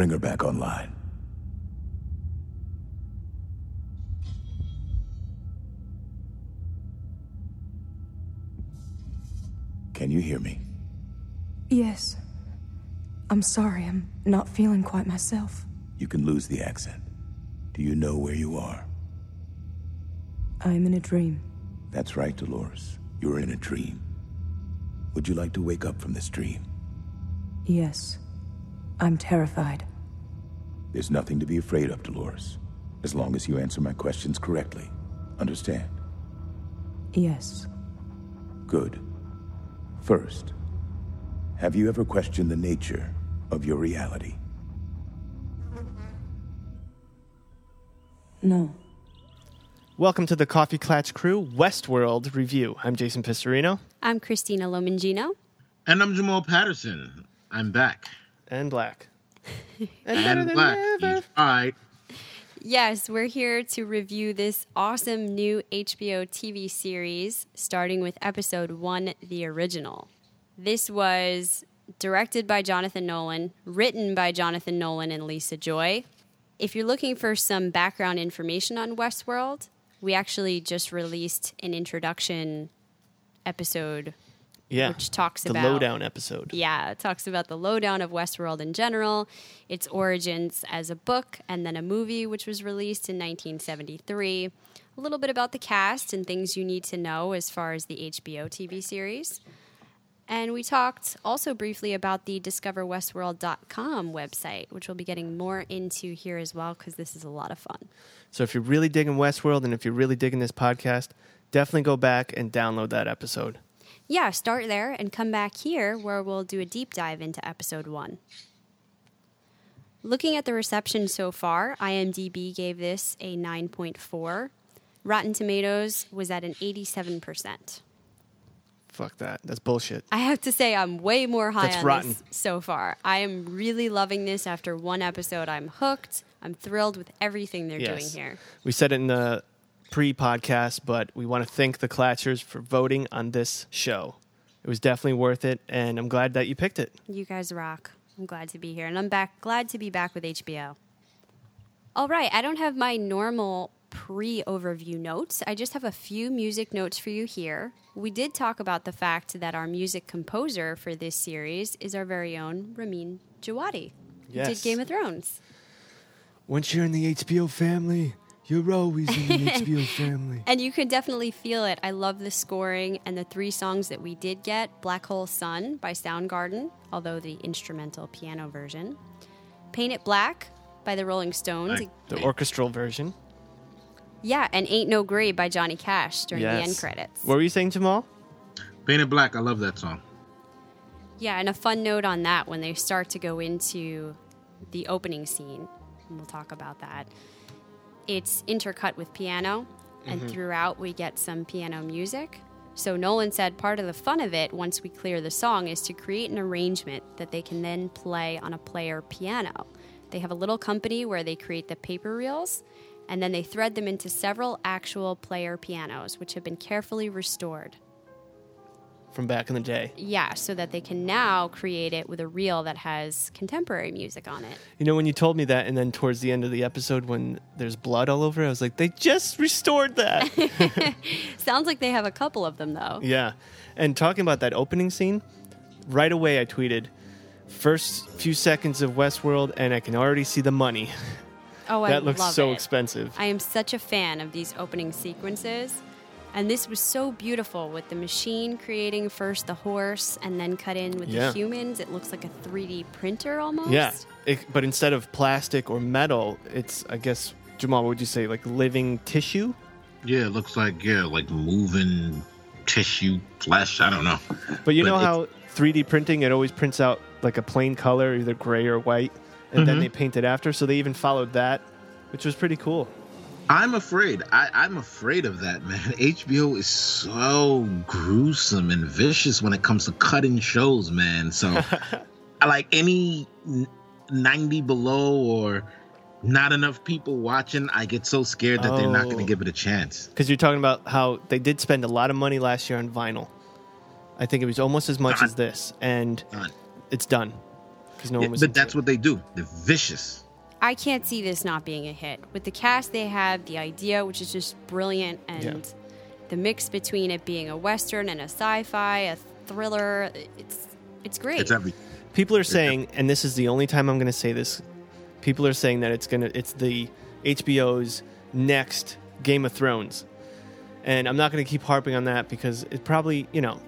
Bring her back online. Can you hear me? Yes. I'm sorry, I'm not feeling quite myself. You can lose the accent. Do you know where you are? I'm in a dream. That's right, Dolores. You're in a dream. Would you like to wake up from this dream? Yes. I'm terrified. There's nothing to be afraid of, Dolores. As long as you answer my questions correctly. Understand? Yes. Good. First, have you ever questioned the nature of your reality? No. Welcome to the Coffee Clatch Crew Westworld review. I'm Jason Pistorino. I'm Christina Lomangino. And I'm Jamal Patterson. I'm back. And Black. And, black. He's right. Yes, we're here to review this awesome new HBO TV series, starting with episode one, The Original. This was directed by Jonathan Nolan, written by Jonathan Nolan and Lisa Joy. If you're looking for some background information on Westworld, we actually just released an introduction episode Yeah. Which talks the about- the lowdown episode. Yeah, it talks about the lowdown of Westworld in general, its origins as a book, and then a movie which was released in 1973. A little bit about the cast and things you need to know as far as the HBO TV series. And we talked also briefly about the discoverwestworld.com website, which we'll be getting more into here as well because this is a lot of fun. So if you're really digging Westworld and if you're really digging this podcast, definitely go back and download that episode. Yeah, start there and come back here where we'll do a deep dive into episode one. Looking at the reception so far, IMDb gave this a 9.4. Rotten Tomatoes was at an 87%. Fuck that. That's bullshit. I have to say, I'm way more high That's on rotten. this so far. I am really loving this after one episode. I'm hooked. I'm thrilled with everything they're doing Yes. here. We said it in the pre-podcast, but we want to thank the Clatchers for voting on this show. It was definitely worth it, and I'm glad that you picked it. You guys rock. I'm glad to be here. And I'm back glad to be back with HBO. All right, I don't have my normal pre-overview notes. I just have a few music notes for you here. We did talk about the fact that our music composer for this series is our very own Ramin Djawadi, who did Yes. Game of Thrones. Once you're in the HBO family, you're always in the HBO family. And you can definitely feel it. I love the scoring and the three songs that we did get Black Hole Sun by Soundgarden, although the instrumental piano version, Paint It Black by the Rolling Stones. Like- The orchestral version. Yeah, and Ain't No Grave by Johnny Cash during the end credits. What were you saying, Jamal? Paint It Black. I love that song. Yeah, and a fun note on that when they start to go into the opening scene, and we'll talk about that. It's intercut with piano, and mm-hmm. throughout we get some piano music. So Nolan said part of the fun of it, once we clear the song, is to create an arrangement that they can then play on a player piano. They have a little company where they create the paper reels, and then they thread them into several actual player pianos, which have been carefully restored. From back in the day. Yeah, so that they can now create it with a reel that has contemporary music on it. You know, when you told me that, and then towards the end of the episode, when there's blood all over, it, I was like, they just restored that. Sounds like they have a couple of them though. yeah. And talking about that opening scene, right away I tweeted, first few seconds of Westworld, and I can already see the money. Oh, I that looks love so it. expensive. I am such a fan of these opening sequences. And this was so beautiful with the machine creating first the horse and then cut in with Yeah. the humans. It looks like a 3D printer almost. Yeah, it, but instead of plastic or metal, it's I guess Jamal, what would you say, like living tissue? Yeah, it looks like yeah, like moving tissue, flesh. I don't know. But you But know how 3D printing it always prints out like a plain color, either gray or white, and then Mhm. they paint it after. So they even followed that, which was pretty cool. I'm afraid. I, I'm afraid of that, man. HBO is so gruesome and vicious when it comes to cutting shows, man. So, like any 90 below or not enough people watching, I get so scared that they're not going Oh. to give it a chance. Because you're talking about how they did spend a lot of money last year on vinyl. I think it was almost as much Done. as this, and Done. it's done. because no Yeah, one was. but that's it. what they do. They're vicious. I can't see this not being a hit. With the cast they have, the idea, which is just brilliant, and Yeah. the mix between it being a western and a sci-fi, a thriller, it's it's great. It's every. People are saying, and this is the only time I'm going to say this. People are saying that it's gonna, it's the HBO's next Game of Thrones, and I'm not going to keep harping on that because it probably, you know,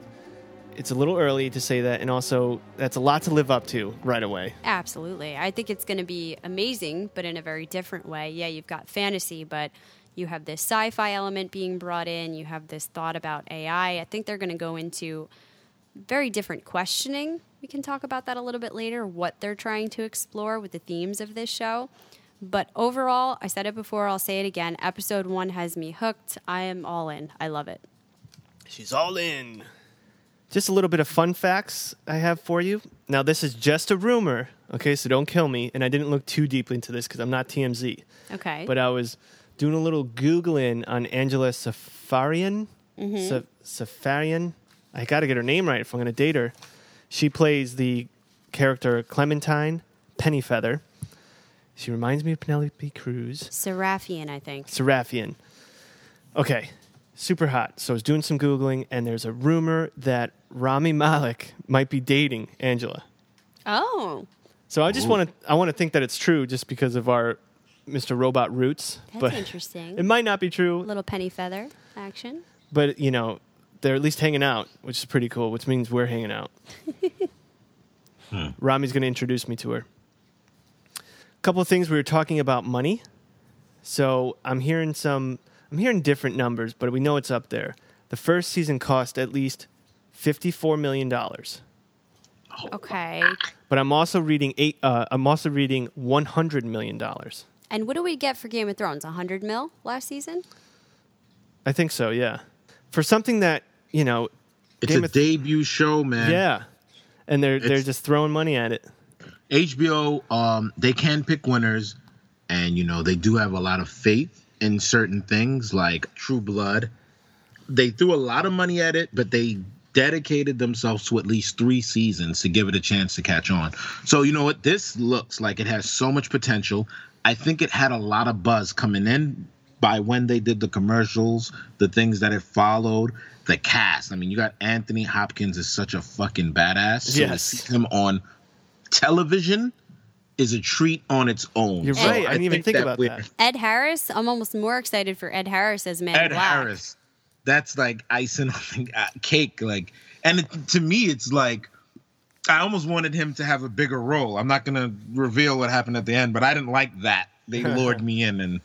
it's a little early to say that, and also that's a lot to live up to right away. Absolutely. I think it's going to be amazing, but in a very different way. Yeah, you've got fantasy, but you have this sci fi element being brought in. You have this thought about AI. I think they're going to go into very different questioning. We can talk about that a little bit later, what they're trying to explore with the themes of this show. But overall, I said it before, I'll say it again. Episode one has me hooked. I am all in. I love it. She's all in. Just a little bit of fun facts I have for you. Now, this is just a rumor, okay? So don't kill me. And I didn't look too deeply into this because I'm not TMZ. Okay. But I was doing a little Googling on Angela Safarian. Mm-hmm. Sa- Safarian. I got to get her name right if I'm going to date her. She plays the character Clementine Pennyfeather. She reminds me of Penelope Cruz. Sarafyan, I think. Sarafyan. Okay, super hot. So I was doing some Googling, and there's a rumor that Rami Malek might be dating Angela. Oh, So I just want to I want to think that it's true just because of our Mr. Robot roots. that's but interesting. it might not be true. little Pennyfeather action. But you know, they're at least hanging out, which is pretty cool. Which means we're hanging out. Hmm. Rami's going to introduce me to her. A couple of things we were talking about money. So I'm hearing some. I'm hearing different numbers, but we know it's up there. The first season cost at least fifty-four million dollars. Okay. But I'm also reading eight. Uh, I'm also reading one hundred million dollars. And what do we get for Game of Thrones? 100 mil last season? I think so. Yeah, for something that you know, It's Game a of- debut show, man. yeah, and they're they're just throwing money at it. HBO, um, they can pick winners, and you know they do have a lot of faith in certain things like True Blood. They threw a lot of money at it, but they dedicated themselves to at least three seasons to give it a chance to catch on. So you know what? This looks like it has so much potential. I think it had a lot of buzz coming in by when they did the commercials, the things that it followed, the cast. I mean, you got Anthony Hopkins is such a fucking badass. So to Yes. see him on television is a treat on its own. You're So right. I didn't even think about we're- that. Ed Harris? I'm almost more excited for Ed Harris as Man Ed Black. Harris, that's like icing on the uh, cake. Like, and it, to me, it's like I almost wanted him to have a bigger role. I'm not gonna reveal what happened at the end, but I didn't like that. They lured me in, and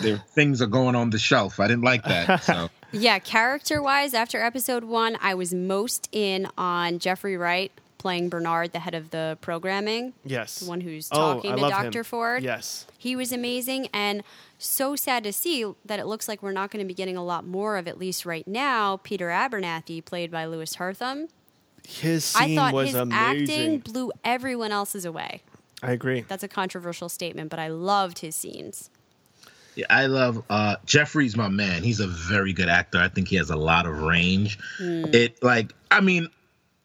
their things are going on the shelf. I didn't like that. So Yeah, character wise, after episode one, I was most in on Jeffrey Wright playing Bernard, the head of the programming. Yes. The one who's Oh, talking I to Dr. him. Ford. Yes. He was amazing and so sad to see that it looks like we're not going to be getting a lot more of, at least right now, Peter Abernathy, played by Louis Herthum. His I thought was his amazing. acting blew everyone else's away. I agree. That's a controversial statement, but I loved his scenes. yeah, I love uh, Jeffrey's my man. He's a very good actor. I think he has a lot of range. It like I mean,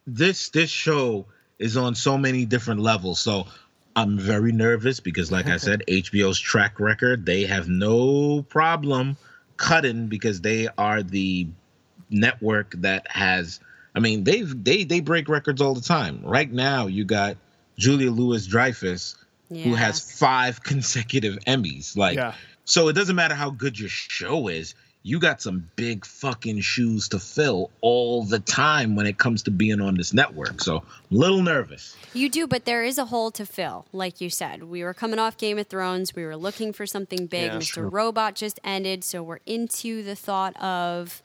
this this show is on so many different levels. So I'm very nervous because, like I said, HBO's track record, they have no problem cutting because they are the network that has. I mean, they've they they break records all the time. Right now, you got Julia Louis Dreyfus, who has five consecutive Emmys. Like, Yeah. so it doesn't matter how good your show is. You got some big fucking shoes to fill all the time when it comes to being on this network. So, I'm a little nervous. You do, but there is a hole to fill, like you said. We were coming off Game of Thrones. We were looking for something big. Yeah, Mr. true. Robot just ended, so we're into the thought of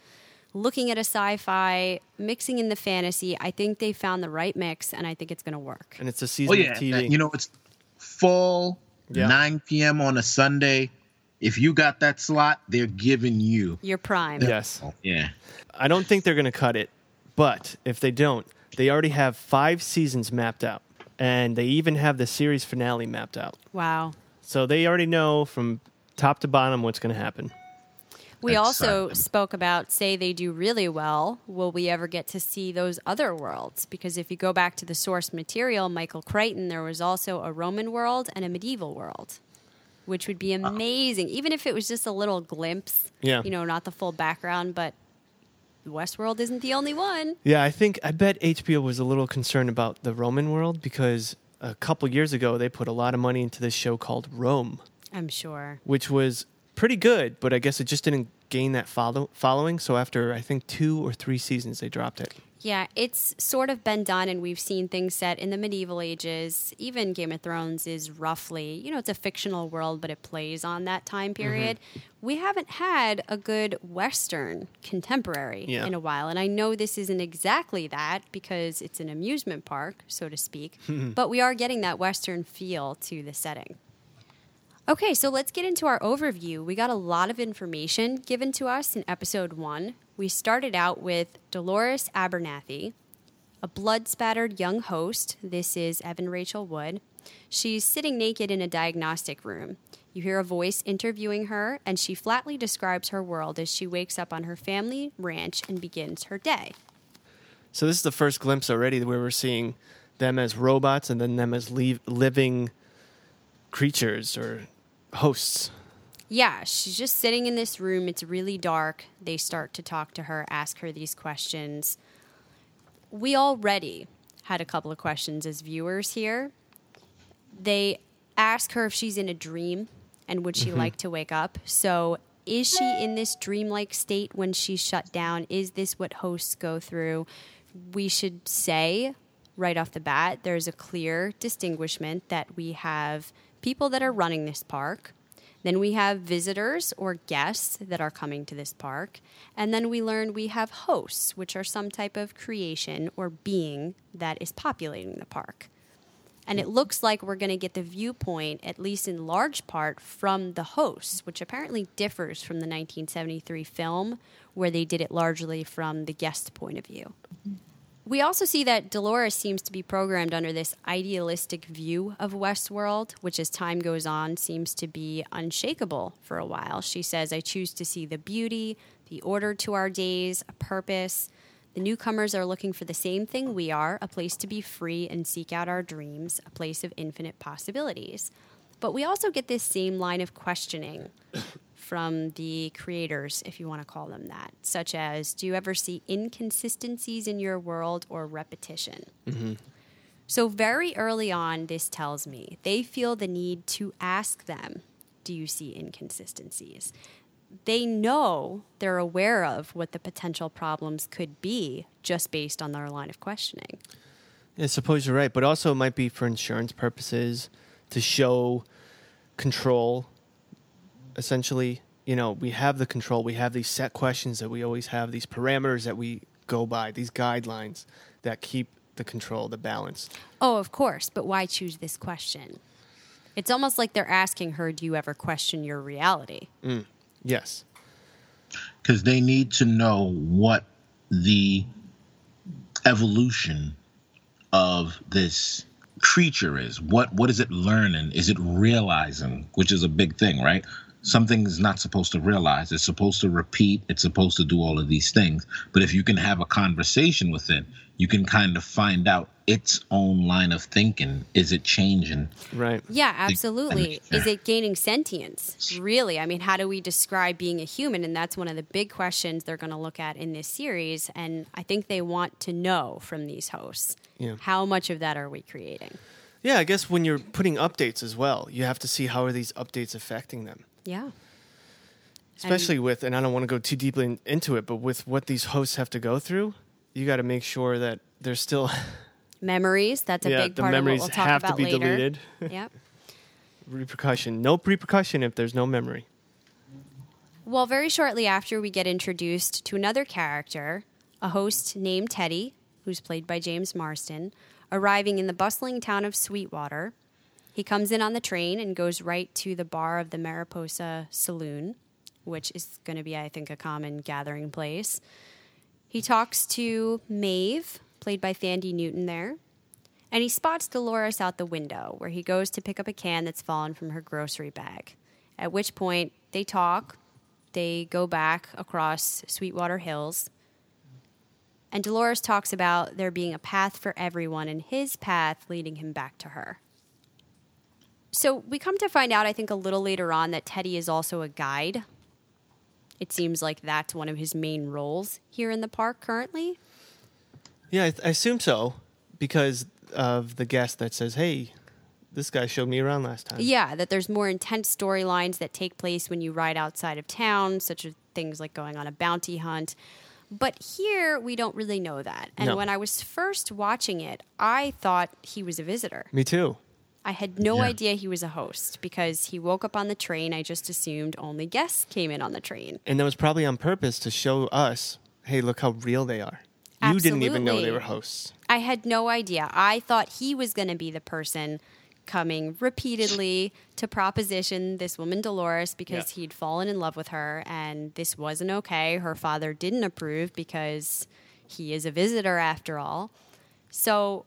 looking at a sci-fi, mixing in the fantasy. I think they found the right mix, and I think it's going to work. And it's a Oh season yeah, of TV. you know it's fall, Yeah. 9 p.m. on a Sunday. If you got that slot, they're giving you. Your prime. yes. Yeah. I don't think they're going to cut it, but if they don't, they already have five seasons mapped out, and they even have the series finale mapped out. Wow. So they already know from top to bottom what's going to happen. We also Exciting. spoke about say they do really well, will we ever get to see those other worlds? Because if you go back to the source material, Michael Crichton, there was also a Roman world and a medieval world, which would be ah. amazing, even if it was just a little glimpse. Yeah. You know, not the full background, but Westworld isn't the only one. Yeah, I think I bet HBO was a little concerned about the Roman world because a couple years ago they put a lot of money into this show called Rome, I'm sure. which was pretty good, but I guess it just didn't gain that follow- following. So after I think two or three seasons, they dropped it. Yeah, it's sort of been done, and we've seen things set in the medieval ages. Even Game of Thrones is roughly, you know, it's a fictional world, but it plays on that time mm-hmm. period. We haven't had a good Western contemporary Yeah. in a while, and I know this isn't exactly that because it's an amusement park, so to speak, hmm. but we are getting that Western feel to the setting. Okay, so let's get into our overview. We got a lot of information given to us in episode one. We started out with Dolores Abernathy, a blood spattered young host. This is Evan Rachel Wood. She's sitting naked in a diagnostic room. You hear a voice interviewing her, and she flatly describes her world as she wakes up on her family ranch and begins her day. So this is the first glimpse already where we're seeing them as robots and then them as living creatures or hosts. Yeah, she's just sitting in this room. It's really dark. They start to talk to her, ask her these questions. We already had a couple of questions as viewers here. They ask her if she's in a dream and would she mm-hmm. like to wake up. So, is she in this dreamlike state when she's shut down? Is this what hosts go through? We should say right off the bat there's a clear distinguishment that we have people that are running this park. Then we have visitors or guests that are coming to this park. And then we learn we have hosts, which are some type of creation or being that is populating the park. And it looks like we're going to get the viewpoint, at least in large part, from the hosts, which apparently differs from the 1973 film, where they did it largely from the guest point of view. We also see that Dolores seems to be programmed under this idealistic view of Westworld, which as time goes on seems to be unshakable for a while. She says, I choose to see the beauty, the order to our days, a purpose. The newcomers are looking for the same thing we are a place to be free and seek out our dreams, a place of infinite possibilities. But we also get this same line of questioning from the creators, if you want to call them that, such as Do you ever see inconsistencies in your world or repetition? Mm-hmm. So, very early on, this tells me they feel the need to ask them, Do you see inconsistencies? They know they're aware of what the potential problems could be just based on their line of questioning. I suppose you're right, but also it might be for insurance purposes to show control. Essentially, you know, we have the control. We have these set questions that we always have, these parameters that we go by, these guidelines that keep the control, the balance. Oh, of course, but why choose this question? It's almost like they're asking her, Do you ever question your reality? Mm, yes. because they need to know what the evolution of this creature is. What what is it learning? Is it realizing? Which is a big thing, right? Something is not supposed to realize. It's supposed to repeat. It's supposed to do all of these things. But if you can have a conversation with it, you can kind of find out its own line of thinking. Is it changing? Right. Yeah, absolutely. Yeah. Is it gaining sentience? Really? I mean, how do we describe being a human? And that's one of the big questions they're going to look at in this series. And I think they want to know from these hosts Yeah. how much of that are we creating? Yeah, I guess when you're putting updates as well, you have to see how are these updates affecting them. Yeah. Especially with, and I don't want to go too deeply in, into it, but with what these hosts have to go through, you got to make sure that they're still, Memories, that's a yeah, big part of what memories we'll talk have about to be later. deleted. yep. repercussion. No repercussion if there's no memory. Well, very shortly after, we get introduced to another character, a host named Teddy, who's played by James Marsden, arriving in the bustling town of Sweetwater. He comes in on the train and goes right to the bar of the Mariposa Saloon, which is going to be, I think, a common gathering place. He talks to Maeve, played by Thandie Newton there, and he spots Dolores out the window, where he goes to pick up a can that's fallen from her grocery bag. At which point, they talk, they go back across Sweetwater Hills. And Dolores talks about there being a path for everyone and his path leading him back to her. So we come to find out, I think, a little later on that Teddy is also a guide. It seems like that's one of his main roles here in the park currently. Yeah, I, I assume so because of the guest that says, "Hey, this guy showed me around last time." Yeah, that there's more intense storylines that take place when you ride outside of town, such as things like going on a bounty hunt. But here, we don't really know that. And No. when I was first watching it, I thought he was a visitor. Me too. I had no Yeah. idea he was a host because he woke up on the train. I just assumed only guests came in on the train. And that was probably on purpose to show us, "Hey, look how real they are." You didn't even know they were hosts. I had no idea. I thought he was going to be the person coming repeatedly to proposition this woman Dolores because Yeah. he'd fallen in love with her and this wasn't okay. Her father didn't approve because he is a visitor after all. So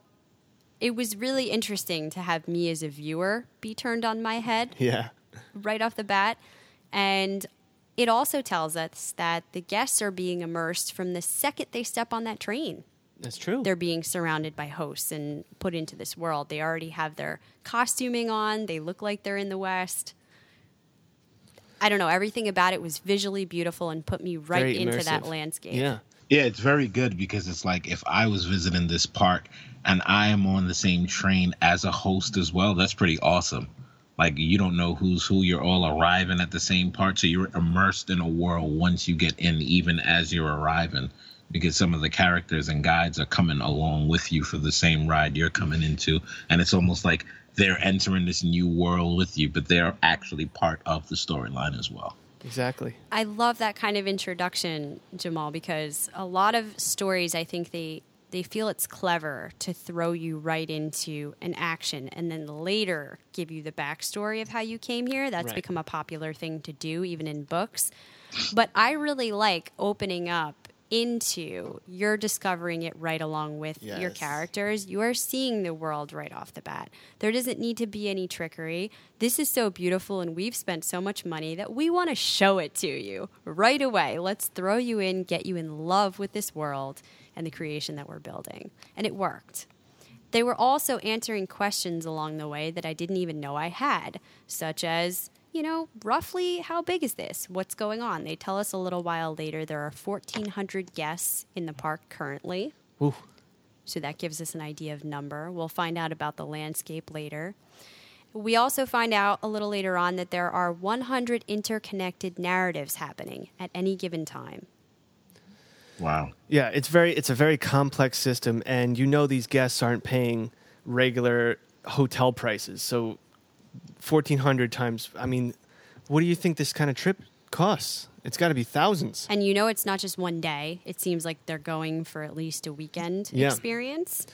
it was really interesting to have me as a viewer be turned on my head Yeah. right off the bat. And it also tells us that the guests are being immersed from the second they step on that train That's true. they're being surrounded by hosts and put into this world. They already have their costuming on. They look like they're in the West. I don't know. Everything about it was visually beautiful and put me right Very into that landscape. Yeah. Yeah, it's very good because it's like if I was visiting this park and I am on the same train as a host as well, that's pretty awesome. Like you don't know who's who, you're all arriving at the same part, so you're immersed in a world once you get in, even as you're arriving, because some of the characters and guides are coming along with you for the same ride you're coming into, and it's almost like they're entering this new world with you, but they're actually part of the storyline as well. Exactly. I love that kind of introduction, Jamal, because a lot of stories, I think they they feel it's clever to throw you right into an action and then later give you the backstory of how you came here. That's Right. become a popular thing to do, even in books. But I really like opening up into you're discovering it right along with your characters. You are seeing the world right off the bat. There doesn't need to be any trickery. This is so beautiful, and we've spent so much money that we want to show it to you right away. Let's throw you in, get you in love with this world and the creation that we're building. And it worked. They were also answering questions along the way that I didn't even know I had, such as, you know, roughly how big is this? What's going on? They tell us a little while later there are 1,400 guests in the park currently. Ooh. So that gives us an idea of number. We'll find out about the landscape later. We also find out a little later on that there are 100 interconnected narratives happening at any given time. Wow. Yeah, it's very it's a very complex system and you know these guests aren't paying regular hotel prices. So 1400 times I mean, what do you think this kind of trip costs? It's got to be thousands. And you know it's not just one day. It seems like they're going for at least a weekend Yeah. experience.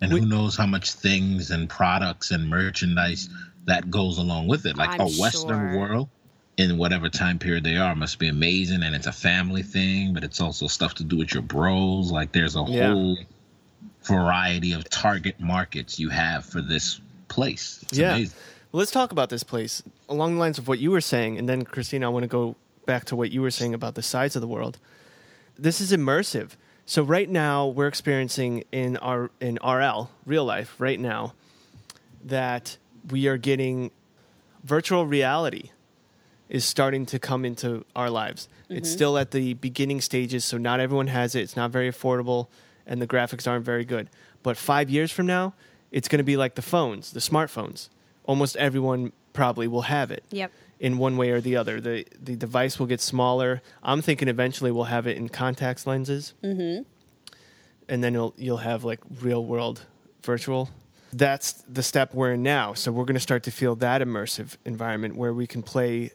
and who knows how much things and products and merchandise that goes along with it like I'm a western sure. world in whatever time period they are must be amazing and it's a family thing but it's also stuff to do with your bros like there's a Yeah. whole variety of target markets you have for this place it's yeah. amazing. Let's talk about this place along the lines of what you were saying, and then Christina, I want to go back to what you were saying about the size of the world. This is immersive. So right now we're experiencing in our in RL real life right now that we are getting virtual reality is starting to come into our lives. It's mm-hmm. still at the beginning stages, so not everyone has it. It's not very affordable, and the graphics aren't very good. But five years from now, it's going to be like the phones, the smartphones. Almost everyone probably will have it Yep. in one way or the other. The the device will get smaller. I'm thinking eventually we'll have it in contacts lenses. Mm-hmm. And then you'll you'll have like real world virtual. That's the step we're in now. So we're going to start to feel that immersive environment where we can play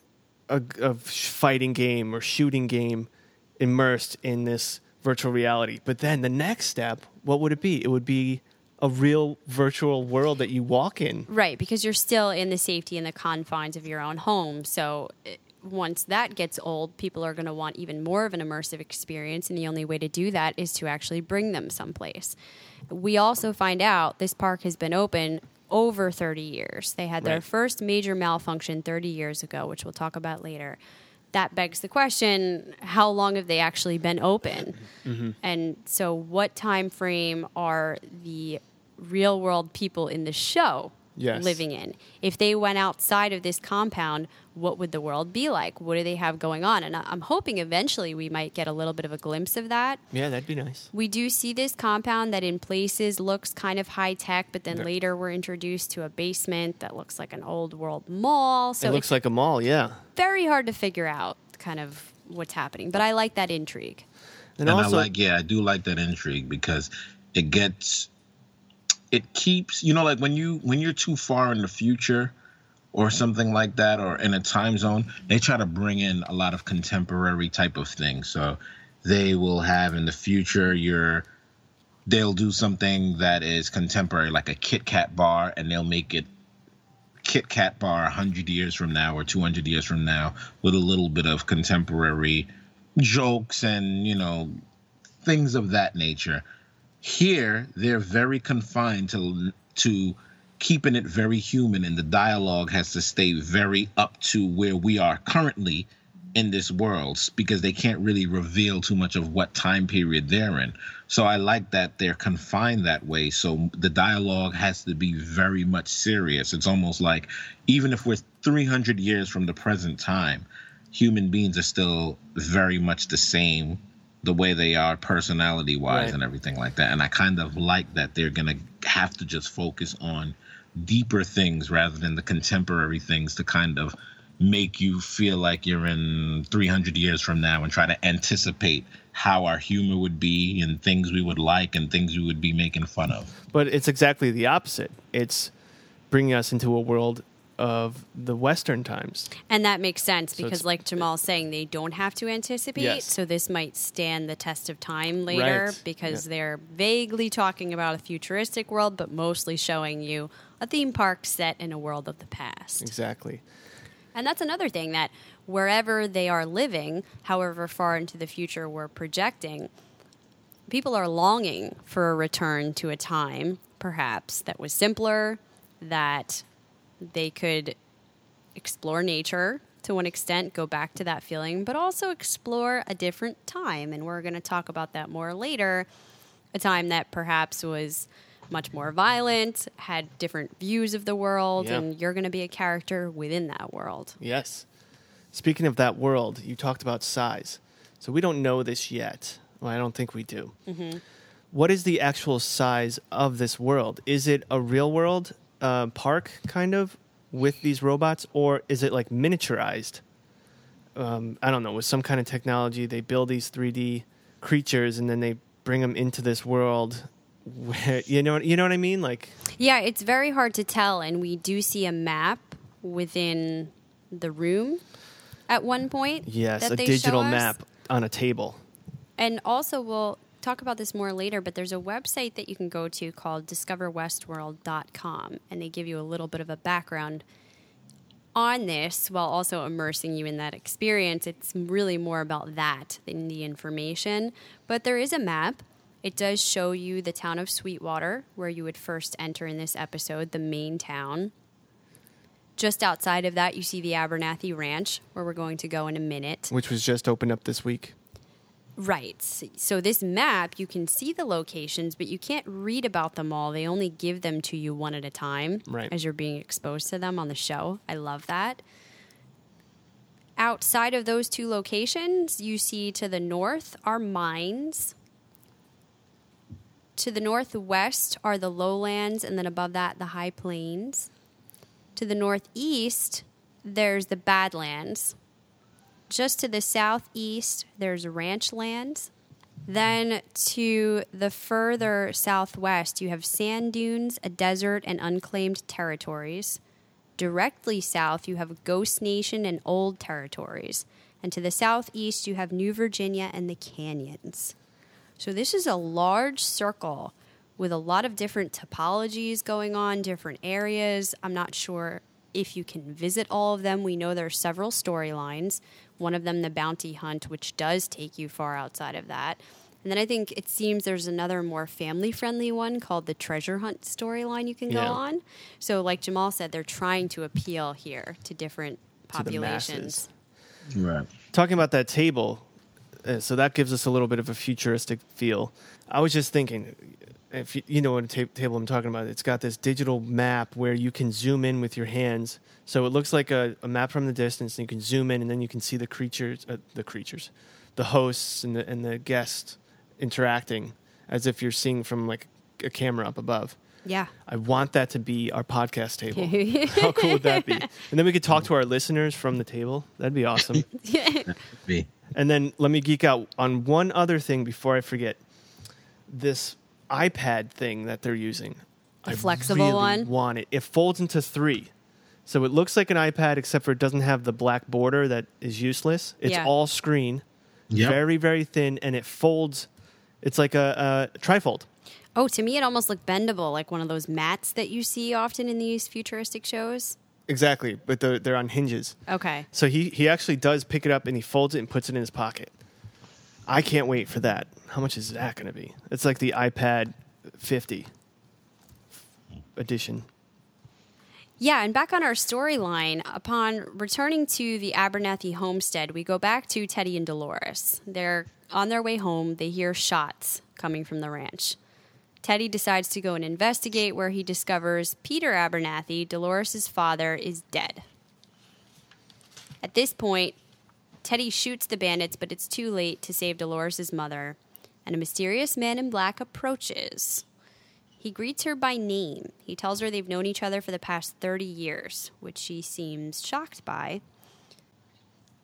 a, a fighting game or shooting game immersed in this virtual reality. But then the next step, what would it be? It would be a real virtual world that you walk in. Right, because you're still in the safety and the confines of your own home. So it, once that gets old, people are going to want even more of an immersive experience, and the only way to do that is to actually bring them someplace. We also find out this park has been open over 30 years. They had their Right. first major malfunction 30 years ago, which we'll talk about later. that begs the question how long have they actually been open mm-hmm. and so what time frame are the real world people in the show Yes. living in if they went outside of this compound what would the world be like what do they have going on and I- i'm hoping eventually we might get a little bit of a glimpse of that Yeah, that'd be nice. we do see this compound that in places looks kind of high tech, but then Yeah. later we're introduced to a basement that looks like an old world mall. So it looks like a mall, yeah. very hard to figure out kind of what's happening. But I like that intrigue. And, and also, I like, yeah, I do like that intrigue because it gets, it keeps, you know, like when you when you're too far in the future, or something like that, or in a time zone, they try to bring in a lot of contemporary type of things. So they will have in the future your, they'll do something that is contemporary, like a Kit Kat bar, and they'll make it Kit Kat bar 100 years from now or 200 years from now with a little bit of contemporary jokes and, you know, things of that nature. Here, they're very confined to to keeping it very human, and the dialogue has to stay very up to where we are currently in this world because they can't really reveal too much of what time period they're in. So I like that they're confined that way. So the dialogue has to be very much serious. It's almost like even if we're 300 years from the present time, human beings are still very much the same the way they are personality wise Right. and everything like that. And I kind of like that they're going to have to just focus on deeper things rather than the contemporary things to kind of make you feel like you're in 300 years from now and try to anticipate how our humor would be and things we would like and things we would be making fun of. but it's exactly the opposite. It's bringing us into a world of the Western times. And that makes sense So because, like Jamal's saying, they don't have to anticipate. Yes. So this might stand the test of time later Right. because Yeah. they're vaguely talking about a futuristic world, but mostly showing you a theme park set in a world of the past. Exactly. And that's another thing that wherever they are living, however far into the future we're projecting, people are longing for a return to a time, perhaps, that was simpler, that they could explore nature to one extent, go back to that feeling, but also explore a different time. And we're going to talk about that more later. A time that perhaps was much more violent, had different views of the world, Yeah. and you're going to be a character within that world. Yes. Speaking of that world, you talked about size. So we don't know this yet. Well, I don't think we do. Mm-hmm. What is the actual size of this world? Is it a real world uh, park, kind of, with these robots, or is it like miniaturized? Um, I don't know. With some kind of technology, they build these 3D creatures and then they bring them into this world. Where you know, you know what I mean? Like, Yeah, it's very hard to tell, and we do see a map within the room at one point. yes, a digital map on a table. And also, we'll talk about this more later, but there's a website that you can go to called discoverwestworld.com, and they give you a little bit of a background on this while also immersing you in that experience. It's really more about that than the information. But there is a map. It does show you the town of Sweetwater, where you would first enter in this episode, the main town. Just outside of that, you see the Abernathy Ranch, where we're going to go in a minute. which was just opened up this week. Right. So this map, you can see the locations, but you can't read about them all. They only give them to you one at a time Right. as you're being exposed to them on the show. I love that. Outside of those two locations, you see to the north are mines. To the northwest are the lowlands, and then above that, the high plains. To the northeast, there's the Badlands. Just to the southeast, there's ranch lands. Then to the further southwest, you have sand dunes, a desert, and unclaimed territories. Directly south, you have Ghost Nation and Old Territories. And to the southeast, you have New Virginia and the canyons. So this is a large circle with a lot of different topologies going on, different areas. I'm not sure if you can visit all of them. We know there are several storylines. One of them, the bounty hunt, which does take you far outside of that. And then I think it seems there's another more family friendly one called the treasure hunt storyline you can go Yeah. on. So, like Jamal said, they're trying to appeal here to different To the masses. populations. Right. talking about that table, uh, so that gives us a little bit of a futuristic feel. I was just thinking, if you, you know what ta- table I'm talking about, it's got this digital map where you can zoom in with your hands. So it looks like a, a map from the distance, and you can zoom in, and then you can see the creatures, uh, the creatures, the hosts and the and the guests interacting as if you're seeing from like a camera up above. Yeah. I want that to be our podcast table. How cool would that be? And then we could talk to our listeners from the table. That'd be awesome. Be. And then let me geek out on one other thing before I forget. This iPad thing that they're using. The I flexible really one? Want it? It folds into three, so it looks like an iPad except for it doesn't have the black border that is useless. It's Yeah. all screen, Yep. very very thin, and it folds. It's like a, a trifold. Oh, to me, it almost looked bendable, like one of those mats that you see often in these futuristic shows. Exactly, but they're, they're on hinges. Okay. So he, he actually does pick it up and he folds it and puts it in his pocket. I can't wait for that. How much is that going to be? It's like the iPad 50 edition. Yeah, and back on our storyline, upon returning to the Abernathy homestead, we go back to Teddy and Dolores. They're on their way home, they hear shots coming from the ranch. Teddy decides to go and investigate where he discovers Peter Abernathy, Dolores' father, is dead. At this point, Teddy shoots the bandits, but it's too late to save Dolores' mother, and a mysterious man in black approaches. He greets her by name. He tells her they've known each other for the past 30 years, which she seems shocked by.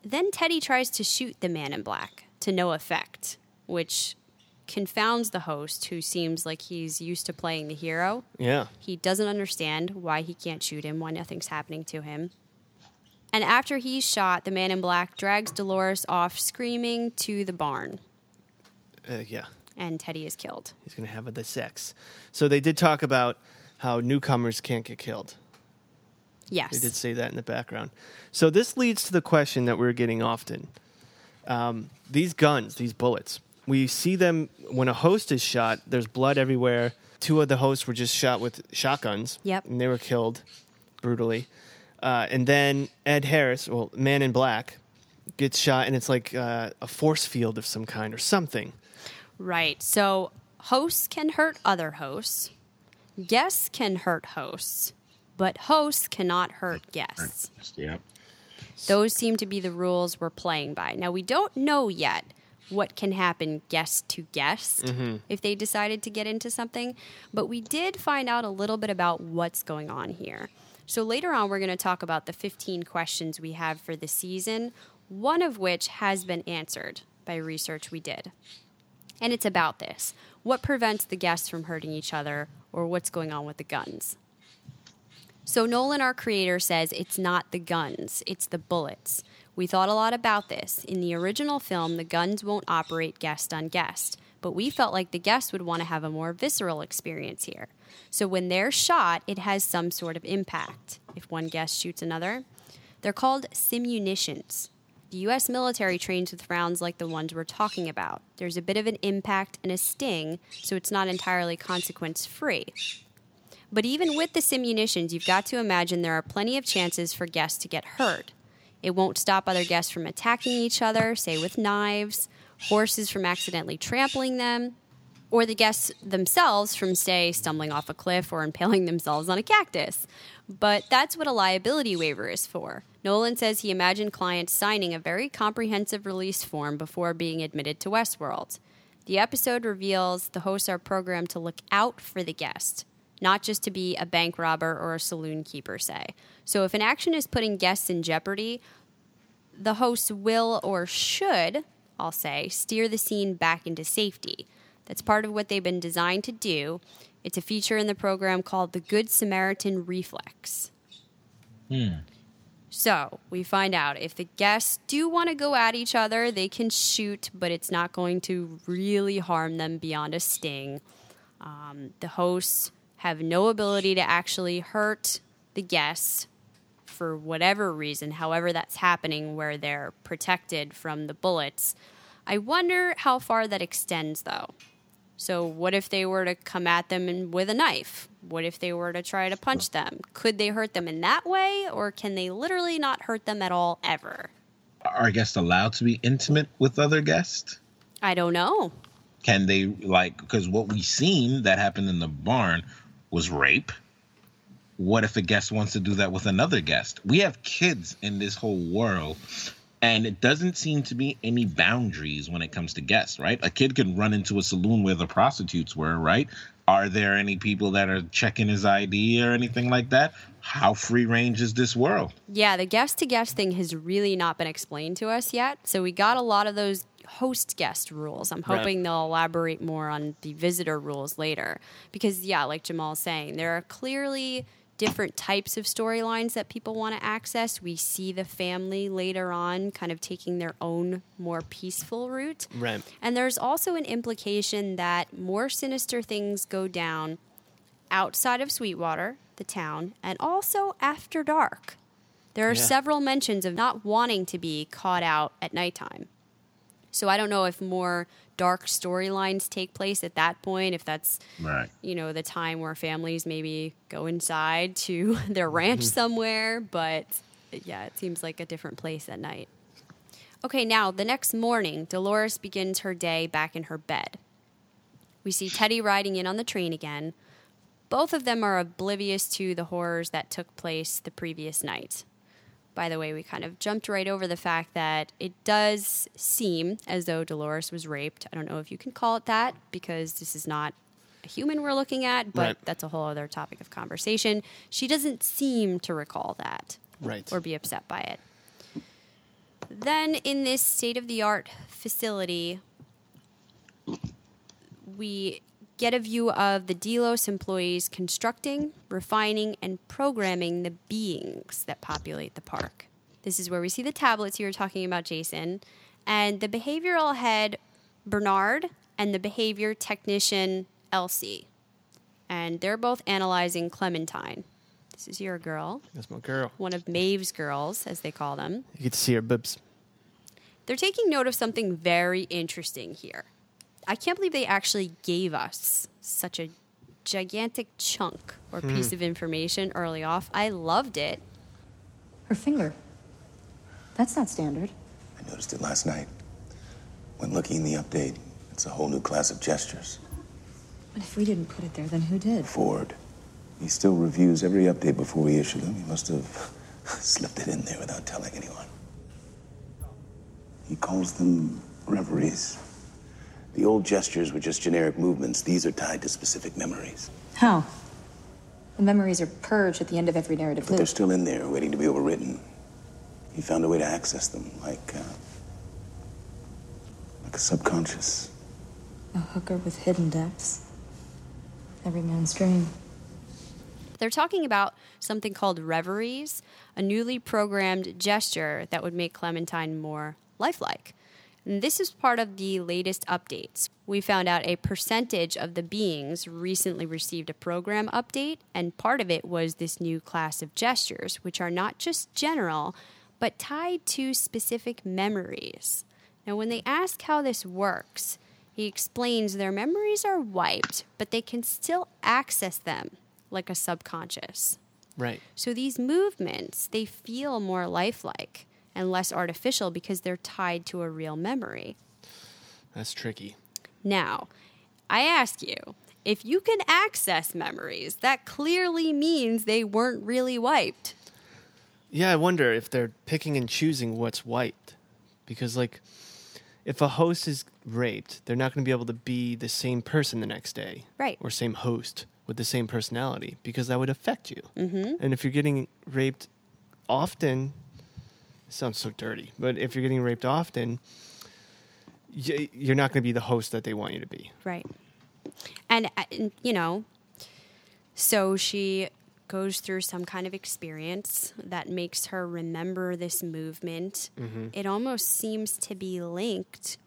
Then Teddy tries to shoot the man in black to no effect, which confounds the host, who seems like he's used to playing the hero. Yeah. He doesn't understand why he can't shoot him, why nothing's happening to him. And after he's shot, the man in black drags Dolores off screaming to the barn, Uh, yeah. and Teddy is killed. He's going to have the sex. So they did talk about how newcomers can't get killed. Yes. They did say that in the background. So this leads to the question that we're getting often. Um, these guns, these bullets, we see them when a host is shot, there's blood everywhere. Two of the hosts were just shot with shotguns. Yep. And they were killed brutally. Uh, and then Ed Harris, well, Man in Black, gets shot, and it's like uh, a force field of some kind or something. Right. So hosts can hurt other hosts, guests can hurt hosts, but hosts cannot hurt guests. Yep. Those seem to be the rules we're playing by. Now, we don't know yet what can happen guest to guest mm-hmm. if they decided to get into something, but we did find out a little bit about what's going on here. So later on, we're going to talk about the 15 questions we have for the season, one of which has been answered by research we did. And it's about this what prevents the guests from hurting each other, or what's going on with the guns? So, Nolan, our creator, says it's not the guns, it's the bullets. We thought a lot about this. In the original film, the guns won't operate guest on guest, but we felt like the guests would want to have a more visceral experience here. So, when they're shot, it has some sort of impact. If one guest shoots another, they're called simunitions. The US military trains with rounds like the ones we're talking about. There's a bit of an impact and a sting, so it's not entirely consequence free. But even with the simunitions, you've got to imagine there are plenty of chances for guests to get hurt. It won't stop other guests from attacking each other, say with knives, horses from accidentally trampling them, or the guests themselves from, say, stumbling off a cliff or impaling themselves on a cactus. But that's what a liability waiver is for. Nolan says he imagined clients signing a very comprehensive release form before being admitted to Westworld. The episode reveals the hosts are programmed to look out for the guest, not just to be a bank robber or a saloon keeper, say. So if an action is putting guests in jeopardy, the hosts will or should, I'll say, steer the scene back into safety. That's part of what they've been designed to do. It's a feature in the program called the Good Samaritan Reflex. Hmm. So we find out if the guests do want to go at each other, they can shoot, but it's not going to really harm them beyond a sting. Um, the hosts have no ability to actually hurt the guests for whatever reason, however that's happening, where they're protected from the bullets. I wonder how far that extends, though. So, what if they were to come at them in, with a knife? What if they were to try to punch them? Could they hurt them in that way, or can they literally not hurt them at all ever? are guests allowed to be intimate with other guests? I don't know. Can they like because what we seen that happened in the barn was rape. What if a guest wants to do that with another guest? We have kids in this whole world and it doesn't seem to be any boundaries when it comes to guests, right? A kid can run into a saloon where the prostitutes were, right? Are there any people that are checking his ID or anything like that? How free range is this world? Yeah, the guest to guest thing has really not been explained to us yet. So we got a lot of those host guest rules. I'm Right. hoping they'll elaborate more on the visitor rules later. Because, yeah, like Jamal's saying, there are clearly different types of storylines that people want to access. We see the family later on kind of taking their own more peaceful route. Right. And there's also an implication that more sinister things go down outside of Sweetwater, the town, and also after dark. There are Yeah. several mentions of not wanting to be caught out at nighttime. So I don't know if more dark storylines take place at that point, if that's Right. you know the time where families maybe go inside to their ranch mm-hmm. somewhere but yeah it seems like a different place at night. Okay now the next morning dolores begins her day back in her bed. We see teddy riding in on the train again. Both of them are oblivious to the horrors that took place the previous night by the way, we kind of jumped right over the fact that it does seem as though Dolores was raped. I don't know if you can call it that because this is not a human we're looking at, but Right. that's a whole other topic of conversation. She doesn't seem to recall that Right. or be upset by it. Then, in this state of the art facility, we get a view of the Delos employees constructing, refining, and programming the beings that populate the park. This is where we see the tablets you were talking about, Jason, and the behavioral head, Bernard, and the behavior technician, Elsie. And they're both analyzing Clementine. This is your girl, That's my girl. one of Maeve's girls, as they call them. You get to see her boobs. They're taking note of something very interesting here. I can't believe they actually gave us such a gigantic chunk or hmm. piece of information early off. I loved it. Her finger. That's not standard. I noticed it last night. When looking in the update, it's a whole new class of gestures. But if we didn't put it there, then who did? Ford. He still reviews every update before we issue them. He must have slipped it in there without telling anyone. He calls them reveries. The old gestures were just generic movements. These are tied to specific memories. How? The memories are purged at the end of every narrative But they're still in there, waiting to be overwritten. He found a way to access them, like, uh, like a subconscious. A hooker with hidden depths. Every man's dream. They're talking about something called reveries, a newly programmed gesture that would make Clementine more lifelike. And this is part of the latest updates. We found out a percentage of the beings recently received a program update, and part of it was this new class of gestures, which are not just general, but tied to specific memories. Now, when they ask how this works, he explains their memories are wiped, but they can still access them like a subconscious. Right. So these movements, they feel more lifelike and less artificial because they're tied to a real memory. That's tricky. Now, I ask you, if you can access memories, that clearly means they weren't really wiped. Yeah, I wonder if they're picking and choosing what's wiped. Because, like, if a host is raped, they're not going to be able to be the same person the next day. Right. Or same host with the same personality because that would affect you. Mm-hmm. And if you're getting raped often, sounds so dirty, but if you're getting raped often, you're not going to be the host that they want you to be. Right. And, uh, you know, so she goes through some kind of experience that makes her remember this movement. It almost seems to be linked.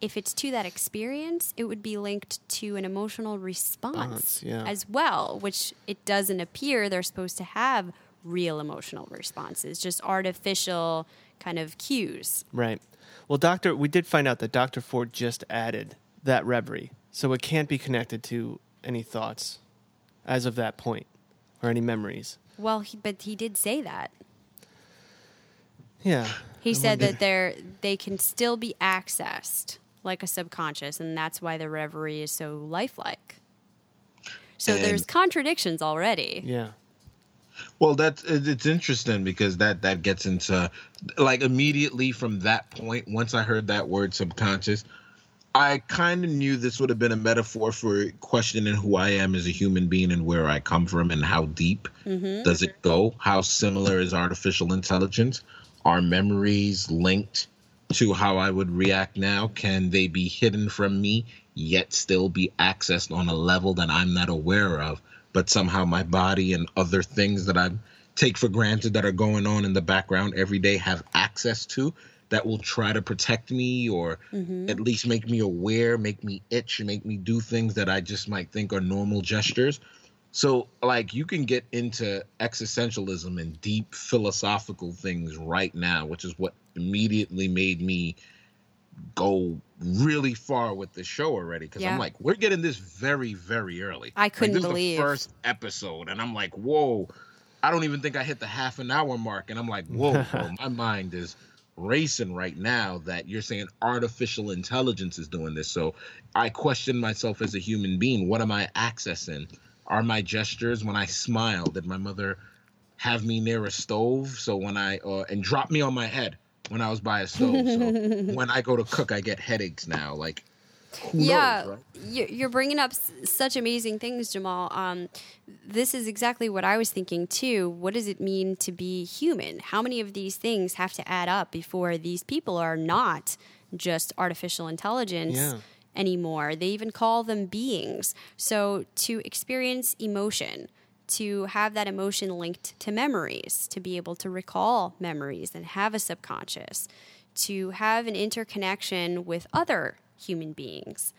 If it's to that experience, it would be linked to an emotional response Response, yeah. as well, which it doesn't appear they're supposed to have real emotional responses, just artificial kind of cues. Right. Well, Doctor, we did find out that Dr. Ford just added that reverie. So it can't be connected to any thoughts as of that point or any memories. Well, he, but he did say that. Yeah. He I said wonder- that they're they can still be accessed like a subconscious, and that's why the reverie is so lifelike. So And- there's contradictions already. Yeah. Well, that's it's interesting because that that gets into like immediately from that point. Once I heard that word subconscious, I kind of knew this would have been a metaphor for questioning who I am as a human being and where I come from and how deep mm-hmm. does it go? How similar is artificial intelligence? Are memories linked to how I would react now? Can they be hidden from me yet still be accessed on a level that I'm not aware of? But somehow my body and other things that I take for granted that are going on in the background every day have access to that will try to protect me or mm-hmm. at least make me aware, make me itch, make me do things that I just might think are normal gestures. So, like, you can get into existentialism and deep philosophical things right now, which is what immediately made me go really far with the show already. Because Yeah. I'm like, we're getting this very, very early. I couldn't is believe. the first episode, and I'm like, whoa. I don't even think I hit the half an hour mark, and I'm like, whoa, bro, my mind is racing right now that you're saying artificial intelligence is doing this. So I question myself as a human being. What am I accessing? Are my gestures when I smile? Did my mother have me near a stove? So when I uh, and drop me on my head when I was by a stove. So when I go to cook, I get headaches now. Like, who yeah, knows, right? you- you're bringing up such amazing things, Jamal. Um, this is exactly what I was thinking too. What does it mean to be human? How many of these things have to add up before these people are not just artificial intelligence Yeah. anymore? They even call them beings. So to experience emotion, to have that emotion linked to memories, to be able to recall memories and have a subconscious, to have an interconnection with other human beings.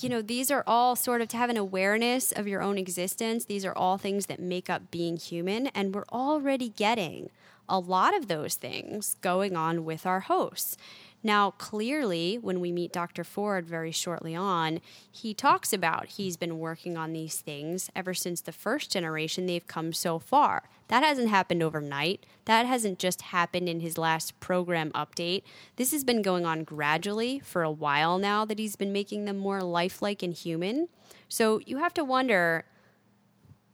You know, these are all sort of to have an awareness of your own existence. These are all things that make up being human, and we're already getting a lot of those things going on with our hosts. Now, clearly, when we meet Dr. Ford very shortly on, he talks about he's been working on these things ever since the first generation. They've come so far. That hasn't happened overnight. That hasn't just happened in his last program update. This has been going on gradually for a while now that he's been making them more lifelike and human. So you have to wonder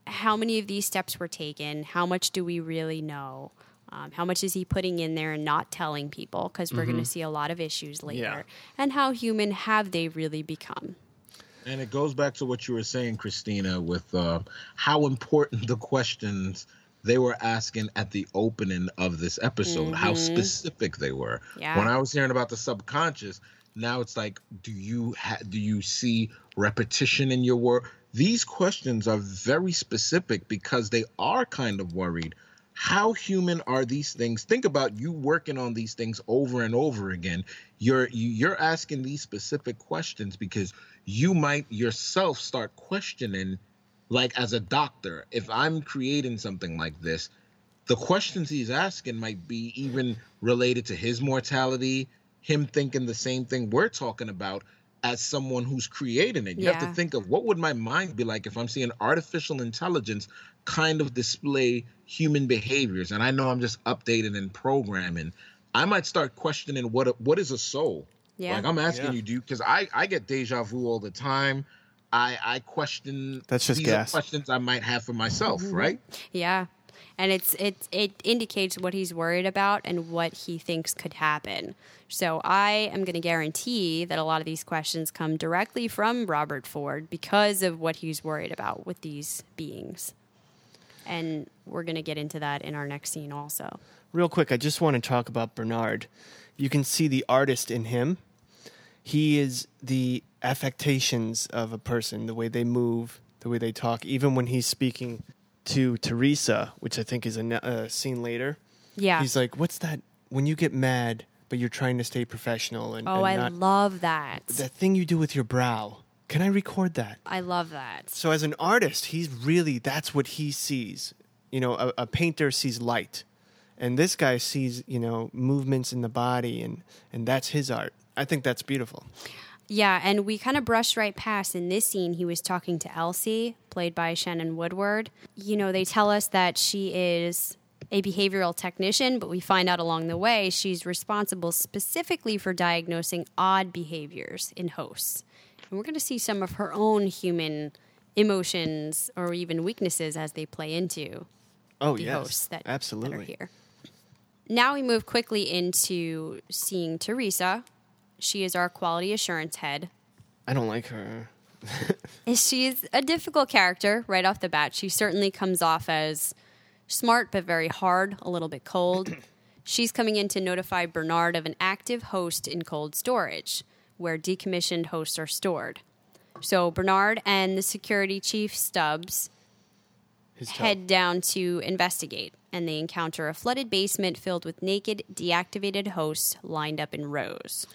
how many of these steps were taken? How much do we really know? Um, how much is he putting in there and not telling people? Because we're going to see a lot of issues later. Yeah. And how human have they really become? And it goes back to what you were saying, Christina, with uh, how important the questions they were asking at the opening of this episode, how specific they were. Yeah. When I was hearing about the subconscious, now it's like, do you ha- do you see repetition in your work? These questions are very specific because they are kind of worried. How human are these things? Think about you working on these things over and over again. You're you- you're asking these specific questions because you might yourself start questioning like as a doctor if i'm creating something like this the questions he's asking might be even related to his mortality him thinking the same thing we're talking about as someone who's creating it you have to think of what would my mind be like if i'm seeing artificial intelligence kind of display human behaviors and i know i'm just updating and programming i might start questioning what a, what is a soul Yeah. like i'm asking Yeah. you do because i i get deja vu all the time i i question That's just these are gas. questions i might have for myself mm-hmm. right Yeah. And it's it it indicates what he's worried about and what he thinks could happen. So I am going to guarantee that a lot of these questions come directly from Robert Ford because of what he's worried about with these beings. And we're going to get into that in our next scene also. Real quick, I just want to talk about Bernard. You can see the artist in him. He is the affectations of a person, the way they move, the way they talk, even when he's speaking to Theresa, which I think is a uh, scene later. Yeah. He's like, "What's that? When you get mad, but you're trying to stay professional and, oh, and I not love that. that thing you do with your brow. Can I record that?" I love that. So as an artist, he's really that's what he sees. You know, a, a painter sees light, and this guy sees you know movements in the body, and and that's his art. I think that's beautiful. Yeah, and we kind of brushed right past in this scene. He was talking to Elsie, played by Shannon Woodward. You know, they tell us that she is a behavioral technician, but we find out along the way she's responsible specifically for diagnosing odd behaviors in hosts. And we're going to see some of her own human emotions or even weaknesses as they play into Oh the yes, hosts that, that absolutely. are here. Now we move quickly into seeing Theresa. She is our quality assurance head. I don't like her. She's a difficult character right off the bat. She certainly comes off as smart but very hard, a little bit cold. She's coming in to notify Bernard of an active host in cold storage, where decommissioned hosts are stored. So Bernard and the security chief Stubbs His head down to investigate, and they encounter a flooded basement filled with naked, deactivated hosts lined up in rows.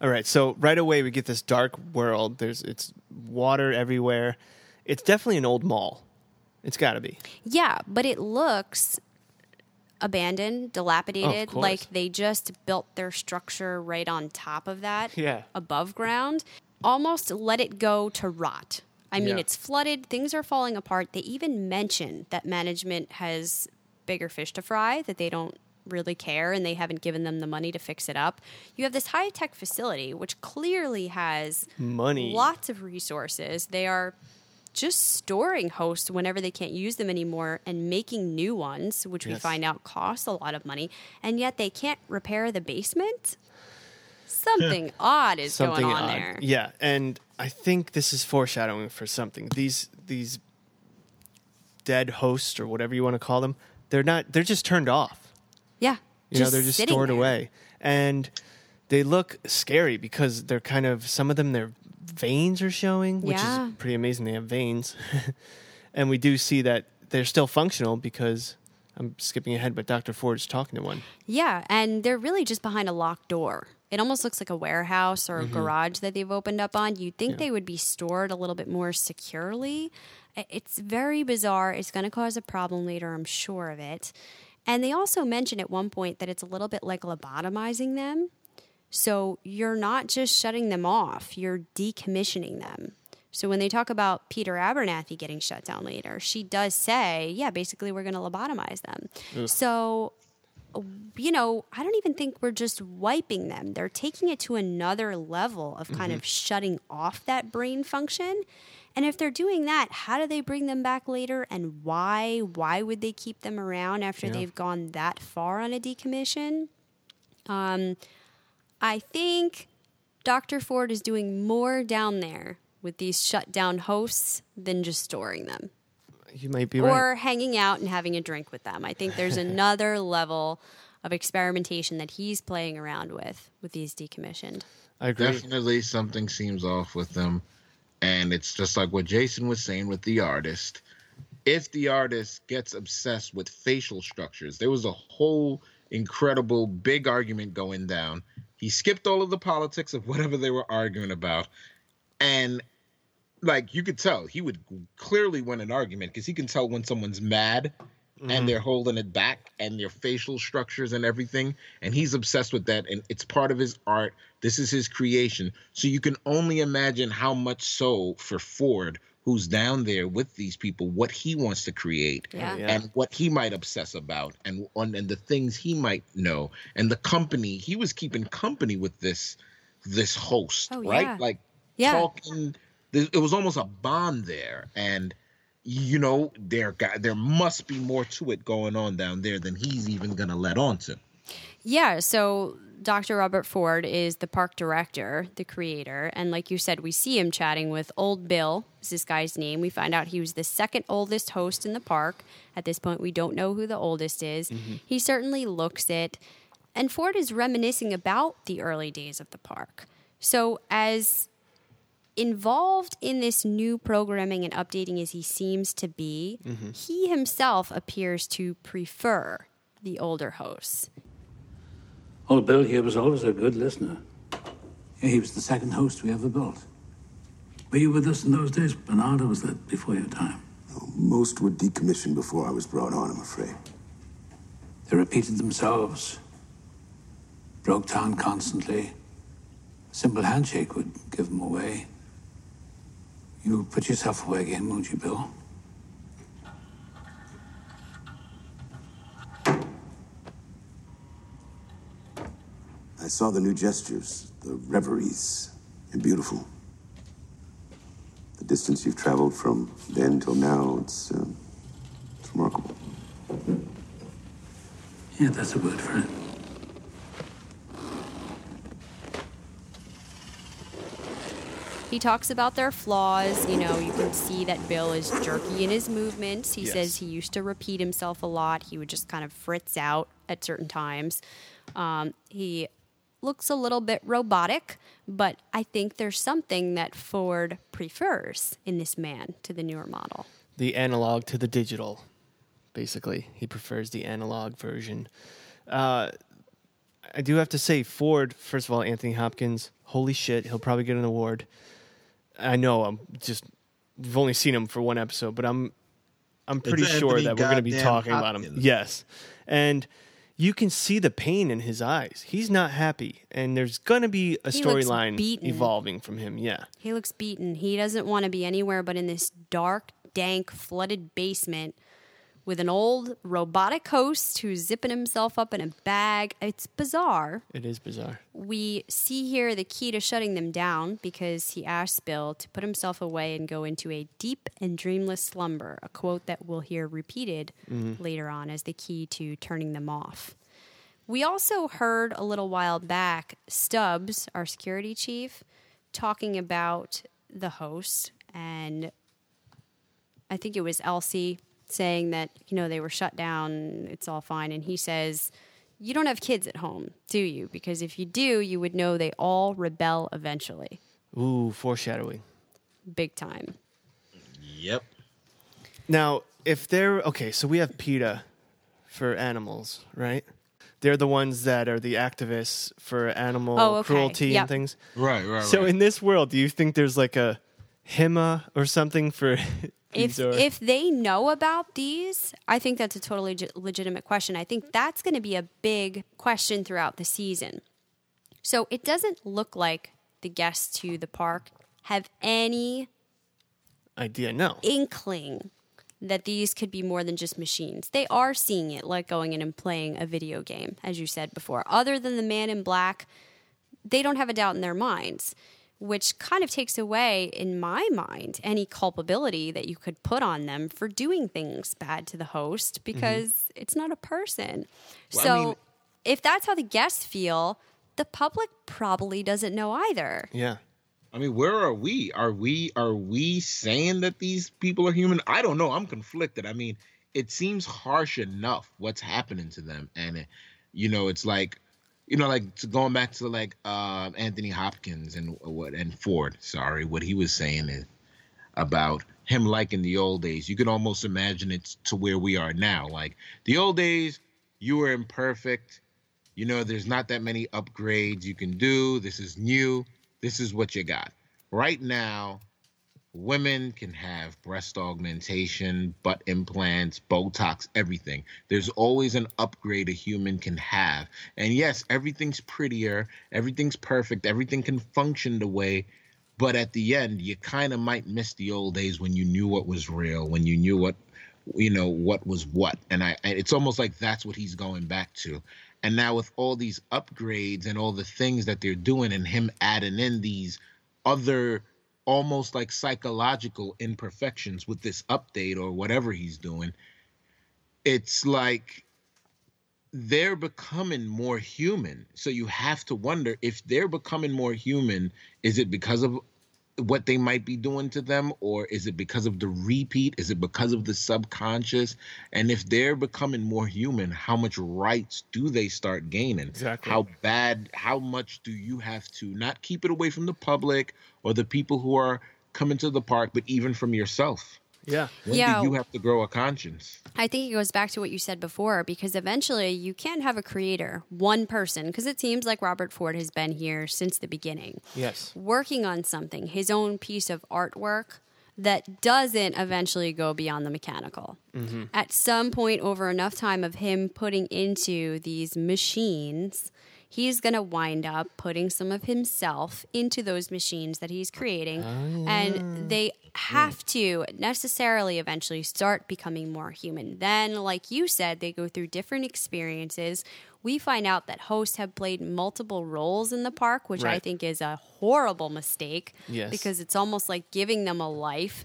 All right, so right away we get this dark world. There's it's water everywhere. It's definitely an old mall. It's got to be. Yeah, but it looks abandoned, dilapidated, course. like they just built their structure right on top of that, Yeah. above ground. Almost let it go to rot. I mean, Yeah. it's flooded, things are falling apart. They even mention that management has bigger fish to fry, that they don't really care and they haven't given them the money to fix it up. You have this high tech facility, which clearly has Money. lots of resources. They are just storing hosts whenever they can't use them anymore and making new ones, which we find out costs a lot of money, and yet they can't repair the basement. Something odd is Something going on odd. there. Yeah, and I think this is foreshadowing for something. These these dead hosts or whatever you want to call them, they're not. They're just turned off. Yeah. You know, they're just stored there. away, and they look scary because they're kind of some of them their veins are showing, which Yeah. is pretty amazing. They have veins, and we do see that they're still functional because I'm skipping ahead, but Doctor Ford's talking to one. Yeah, and they're really just behind a locked door. It almost looks like a warehouse or a mm-hmm. garage that they've opened up on. You'd think they would be stored a little bit more securely. It's very bizarre. It's going to cause a problem later, I'm sure of it. And they also mention at one point that it's a little bit like lobotomizing them. So you're not just shutting them off, you're decommissioning them. So when they talk about Peter Abernathy getting shut down later, she does say, yeah, basically we're going to lobotomize them. So you know, I don't even think we're just wiping them. They're taking it to another level of kind mm-hmm. of shutting off that brain function. And if they're doing that, how do they bring them back later and why? Why would they keep them around after they've gone that far on a decommission? Um, I think Dr. Ford is doing more down there with these shut down hosts than just storing them You might be or right. Or hanging out and having a drink with them. I think there's another level of experimentation that he's playing around with with these decommissioned. I agree. Definitely something seems off with them. And it's just like what Jason was saying with the artist. If the artist gets obsessed with facial structures, there was a whole incredible big argument going down. He skipped all of the politics of whatever they were arguing about. And like you could tell, he would clearly win an argument because he can tell when someone's mad and mm-hmm. they're holding it back and their facial structures and everything and he's obsessed with that and it's part of his art this is his creation so you can only imagine how much so for ford who's down there with these people what he wants to create Yeah. Oh, yeah. and what he might obsess about and on and the things he might know and the company he was keeping company with this this host Oh, right yeah. like Yeah. talking there- it was almost a bond there and you know there got there must be more to it going on down there than he's even gonna let on to Yeah, so Dr. Robert Ford is the park director, the creator, and like you said, we see him chatting with Old Bill, is this guy's name. We find out he was the second oldest host in the park. At this point, we don't know who the oldest is. Mm-hmm. He certainly looks it. And Ford is reminiscing about the early days of the park. So, as involved in this new programming and updating as he seems to be, mm-hmm. he himself appears to prefer the older hosts. Old Bill here was always a good listener. Yeah, he was the second host we ever built. Were you with us in those days, Bernard, or was that before your time? Most were decommissioned before I was brought on, I'm afraid. They repeated themselves. Broke down constantly. A simple handshake would give them away. You put yourself away again, won't you, Bill? I saw the new gestures, the reveries. You're beautiful. The distance you've traveled from then till now, it's, uh, it's remarkable. Yeah, that's a word for it. He talks about their flaws. You know, you can see that Bill is jerky in his movements. He Yes. says he used to repeat himself a lot. He would just kind of fritz out at certain times. Um, he looks a little bit robotic, but I think there's something that Ford prefers in this man to the newer model. the analog to the digital. Basically, he prefers the analog version. Uh, I do have to say, Ford. First of all, Anthony Hopkins. Holy shit, he'll probably get an award. I know. I'm just. We've only seen him for one episode, but I'm. I'm pretty sure Anthony that we're going to be goddamn talking about him. Yes, and you can see the pain in his eyes. He's not happy, and there's going to be a storyline beaten. evolving from him. Yeah. He looks beaten. He doesn't want to be anywhere but in this dark, dank, flooded basement with an old robotic host who's zipping himself up in a bag. It's bizarre. It is bizarre. We see here the key to shutting them down because he asks Bill to put himself away and go into a deep and dreamless slumber, a quote that we'll hear repeated mm-hmm. later on as the key to turning them off. We also heard a little while back Stubbs, our security chief, talking about the host and I think it was Elsie saying that, you know, they were shut down, it's all fine. And he says, You don't have kids at home, do you? Because if you do, you would know they all rebel eventually. Ooh, foreshadowing. Big time. Yep. Now, if they're okay, so we have PETA for animals, right? They're the ones that are the activists for animal Oh, okay. cruelty Yep. and things. Right, right, So right. in this world, do you think there's like a HIMA or something for If, if they know about these, I think that's a totally legitimate question. I think that's going to be a big question throughout the season. So it doesn't look like the guests to the park have any idea? No. inkling that these could be more than just machines. They are seeing it like going in and playing a video game, as you said before. Other than the man in black, they don't have a doubt in their minds, which kind of takes away, in my mind, any culpability that you could put on them for doing things bad to the host mm-hmm. because it's not a person. Well, I so mean- if that's how the guests feel, the public probably doesn't know either. Yeah. I mean, where are we? Are we are we saying that these people are human? I don't know. I'm conflicted. I mean, it seems harsh enough what's happening to them, and it, you know, it's like, you know, like going back to like uh, Anthony Hopkins and what and Ford. Sorry, what he was saying is about him like in the old days. You can almost imagine it to where we are now. Like the old days, you were imperfect. You know, there's not that many upgrades you can do. This is new. This is what you got. Right now, women can have breast augmentation, butt implants, Botox, everything. There's always an upgrade a human can have. And yes, everything's prettier, everything's perfect, everything can function the way. But at the end, you kind of might miss the old days when you knew what was real, when you knew what, you know, what was what. And I, it's almost like that's what he's going back to. And now with all these upgrades and all the things that they're doing, and him adding in these other almost like psychological imperfections with this update or whatever he's doing, it's like they're becoming more human. So you have to wonder if they're becoming more human, is it because of what they might be doing to them, or is it because of the repeat? Is it because of the subconscious? And if they're becoming more human, how much rights do they start gaining? Exactly. How bad, how much do you have to not keep it away from the public or the people who are coming to the park, but even from yourself? Yeah. When Yeah. do you have to grow a conscience? I think it goes back to what you said before because eventually you can't have a creator, one person, because it seems like Robert Ford has been here since the beginning, Yes. working on something, his own piece of artwork that doesn't eventually go beyond the mechanical. Mm-hmm. At some point, over enough time of him putting into these machines, he's going to wind up putting some of himself into those machines that he's creating. Oh, and they have to necessarily eventually start becoming more human. Then, like you said, they go through different experiences. We find out that hosts have played multiple roles in the park, which I think is a horrible mistake Yes. because it's almost like giving them a life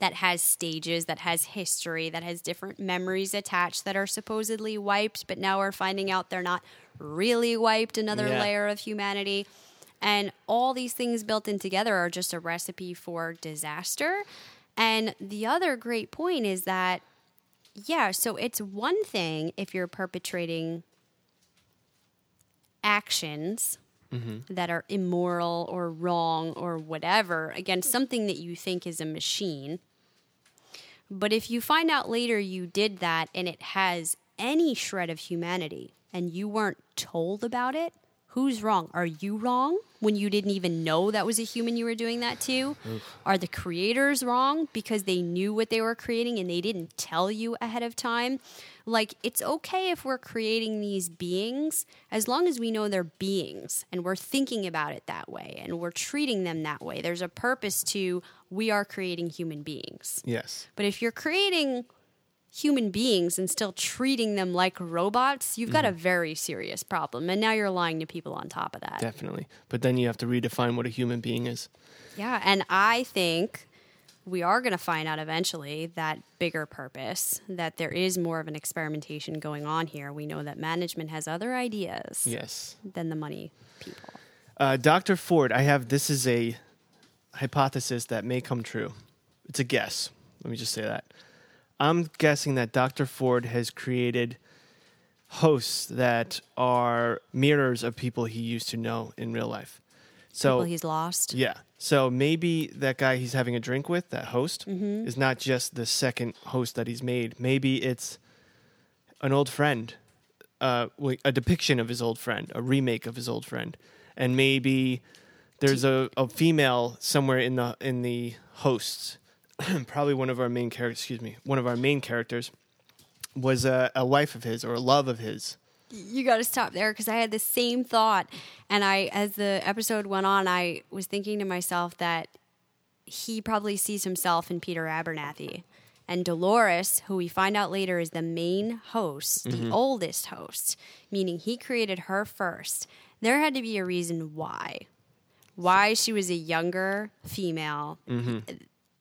that has stages, that has history, that has different memories attached that are supposedly wiped, but now we're finding out they're not really wiped, another Yeah. layer of humanity. And all these things built in together are just a recipe for disaster. And the other great point is that, yeah, so it's one thing if you're perpetrating actions mm-hmm. that are immoral or wrong or whatever against something that you think is a machine. But if you find out later you did that and it has any shred of humanity and you weren't told about it, who's wrong? Are you wrong when you didn't even know that was a human you were doing that to? Are the creators wrong because they knew what they were creating and they didn't tell you ahead of time? Like, it's okay if we're creating these beings as long as we know they're beings and we're thinking about it that way and we're treating them that way. There's a purpose to we are creating human beings. Yes. But if you're creating human beings and still treating them like robots, you've got a very serious problem. And now you're lying to people on top of that. Definitely. But then you have to redefine what a human being is. Yeah. And I think we are going to find out eventually that bigger purpose, that there is more of an experimentation going on here. We know that management has other ideas Yes. than the money people. Uh, Dr. Ford, I have this is a hypothesis that may come true. It's a guess. Let me just say that. I'm guessing that Dr. Ford has created hosts that are mirrors of people he used to know in real life. So People he's lost. yeah. So maybe that guy he's having a drink with, that host, is not just the second host that he's made. Maybe it's an old friend, uh, a depiction of his old friend, a remake of his old friend, and maybe there's a, a female somewhere in the in the hosts. Probably one of our main characters. Excuse me, one of our main characters was a, a wife of his or a love of his. you got to stop there because I had the same thought. And I, as the episode went on, I was thinking to myself that he probably sees himself in Peter Abernathy. And Dolores, who we find out later is the main host, the mm-hmm. oldest host, meaning he created her first. There had to be a reason why. Why she was a younger female. Mm-hmm.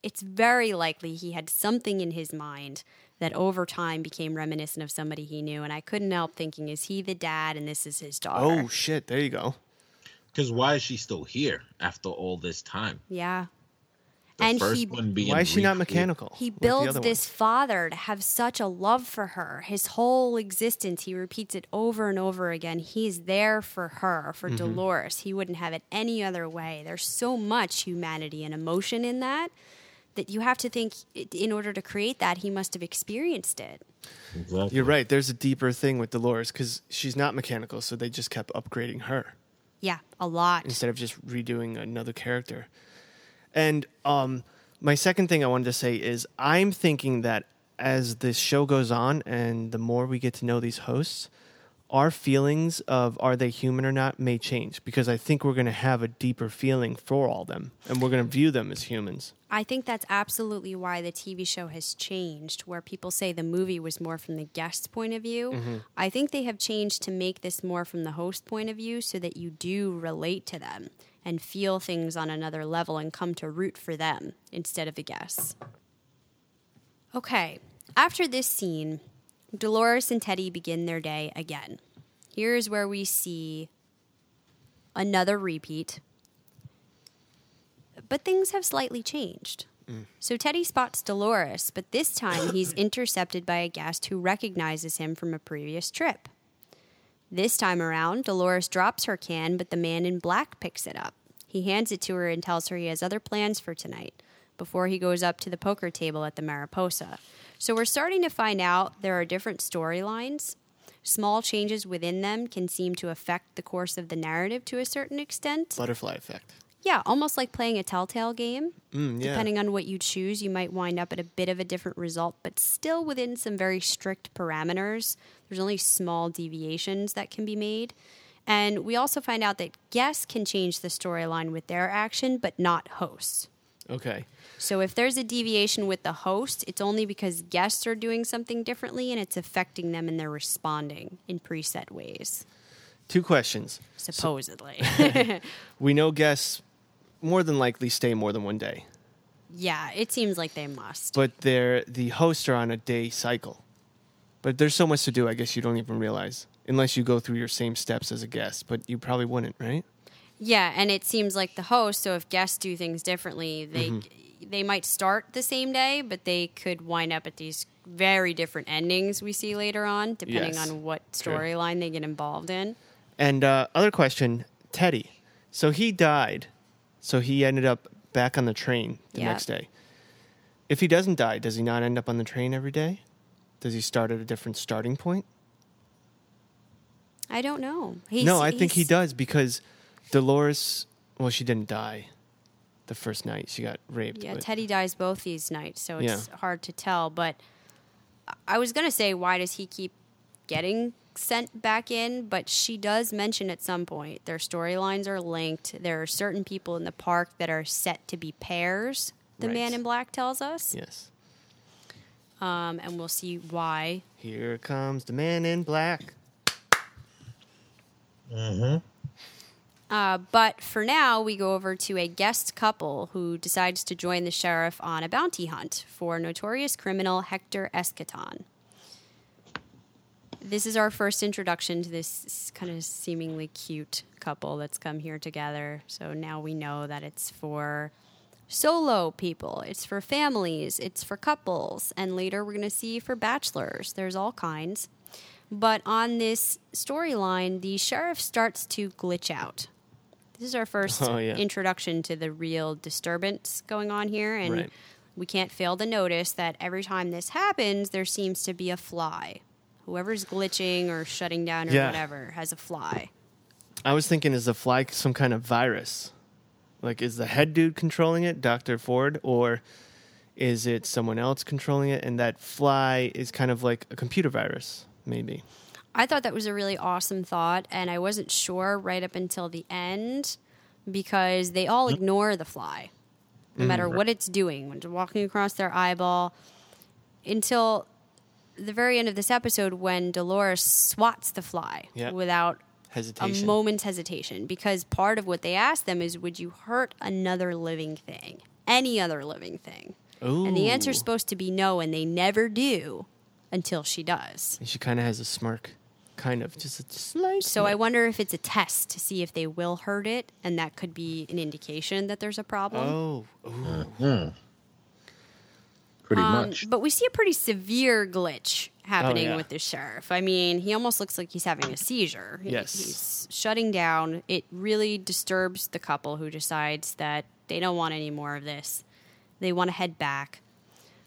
It's very likely he had something in his mind that over time became reminiscent of somebody he knew. And I couldn't help thinking, is he the dad and this is his daughter? Oh shit! There you go. Because why is she still here after all this time? yeah. The and first he one being Why is she not mechanical? he builds other this father to have such a love for her. His whole existence, he repeats it over and over again. He's there for her, for mm-hmm. Dolores. He wouldn't have it any other way. There's so much humanity and emotion in that that you have to think in order to create that he must have experienced it. Exactly. You're right. There's a deeper thing with Dolores because she's not mechanical, so they just kept upgrading her Yeah, a lot. instead of just redoing another character. And um, my second thing I wanted to say is I'm thinking that as this show goes on and the more we get to know these hosts, our feelings of are they human or not may change because I think we're going to have a deeper feeling for all them and we're going to view them as humans. I think that's absolutely why the TV show has changed, where people say the movie was more from the guest's point of view. Mm-hmm. I think they have changed to make this more from the host point of view so that you do relate to them and feel things on another level and come to root for them instead of the guests. Okay, after this scene, Dolores and Teddy begin their day again. Here's where we see another repeat but things have slightly changed. Mm. So Teddy spots Dolores, but this time he's intercepted by a guest who recognizes him from a previous trip. This time around, Dolores drops her can, but the man in black picks it up. He hands it to her and tells her he has other plans for tonight before he goes up to the poker table at the Mariposa. So we're starting to find out there are different storylines. Small changes within them can seem to affect the course of the narrative to a certain extent. Butterfly effect. Yeah, almost like playing a telltale game. Mm, yeah. Depending on what you choose, you might wind up at a bit of a different result, but still within some very strict parameters. There's only small deviations that can be made. And we also find out that guests can change the storyline with their action, but not hosts. Okay. So if there's a deviation with the host, it's only because guests are doing something differently and it's affecting them and they're responding in preset ways, Two questions. supposedly. We know guests more than likely stay more than one day, yeah, it seems like they must. but they're the hosts are on a day cycle. But there's so much to do. I guess you don't even realize unless you go through your same steps as a guest. But you probably wouldn't, right? Yeah, and it seems like the host. So if guests do things differently, they Mm-hmm. they might start the same day, but they could wind up at these very different endings we see later on, depending Yes. on what storyline they get involved in. And uh, other question, Teddy. So he died. So he ended up back on the train the Yeah. next day. If he doesn't die, does he not end up on the train every day? Does he start at a different starting point? I don't know. He's, no, I think he does because Dolores. Well, she didn't die the first night. She got raped. Yeah, but- Teddy dies both these nights, so it's Yeah. hard to tell. But I was gonna say, why does he keep getting sent back in? But she does mention at some point their storylines are linked. There are certain people in the park that are set to be pairs. The Right. Man in Black tells us, yes. um, and we'll see why. Here comes the man in black. Uh, but for now, we go over to a guest couple who decides to join the sheriff on a bounty hunt for notorious criminal Hector Escaton. This is our first introduction to this kind of seemingly cute couple that's come here together. So now we know that it's for solo people, it's for families, it's for couples, and later we're going to see for bachelors. There's all kinds. But on this storyline, the sheriff starts to glitch out. This is our first Oh, yeah. introduction to the real disturbance going on here, and Right. we can't fail to notice that every time this happens, there seems to be a fly. Whoever's glitching or shutting down or Yeah. whatever has a fly. I was thinking, is the fly some kind of virus? Like, is the head dude controlling it, Dr. Ford, or is it someone else controlling it? And that fly is kind of like a computer virus, maybe. I thought that was a really awesome thought, and I wasn't sure right up until the end because they all ignore the fly, no matter mm, what it's doing when it's walking across their eyeball, until the very end of this episode when Dolores swats the fly Yeah. without a Hesitation. moment's hesitation. Because part of what they ask them is, "Would you hurt another living thing, any other living thing?" And the answer's Ooh. supposed to be no, and they never do until she does. And she kind of has a smirk, kind of, just a slight. So I wonder if it's a test to see if they will hurt it, and that could be an indication that there's a problem. Oh, ooh. Pretty Um, much. But we see a pretty severe glitch happening yeah. with the sheriff. I mean, he almost looks like he's having a seizure. He- Yes. He's shutting down. It really disturbs the couple who decides that they don't want any more of this. They want to head back.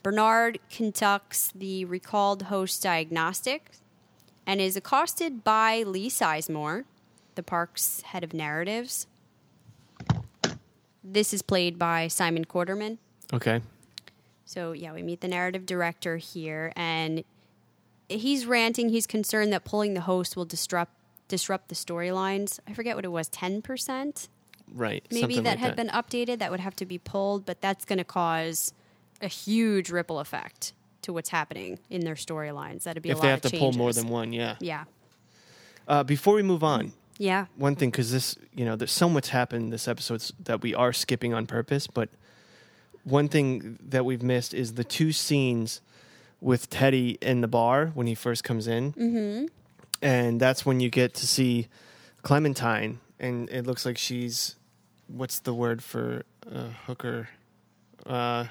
Bernard conducts the recalled host diagnostic and is accosted by Lee Sizemore, the park's head of narratives. This is played by Simon Quarterman. Okay. So yeah, we meet the narrative director here, and he's ranting. He's concerned that pulling the host will disrupt disrupt the storylines. I forget what it was, ten percent Right. maybe that like had that. been updated. That would have to be pulled, but that's going to cause a huge ripple effect to what's happening in their storylines. That'd be If a they lot have of to pull more than one, yeah. yeah, Uh, before we move on, yeah. one thing because this you know there's so much happened this episode that we are skipping on purpose but one thing that we've missed is the two scenes with teddy in the bar when he first comes in mm-hmm. and that's when you get to see clementine and it looks like she's what's the word for a hooker uh,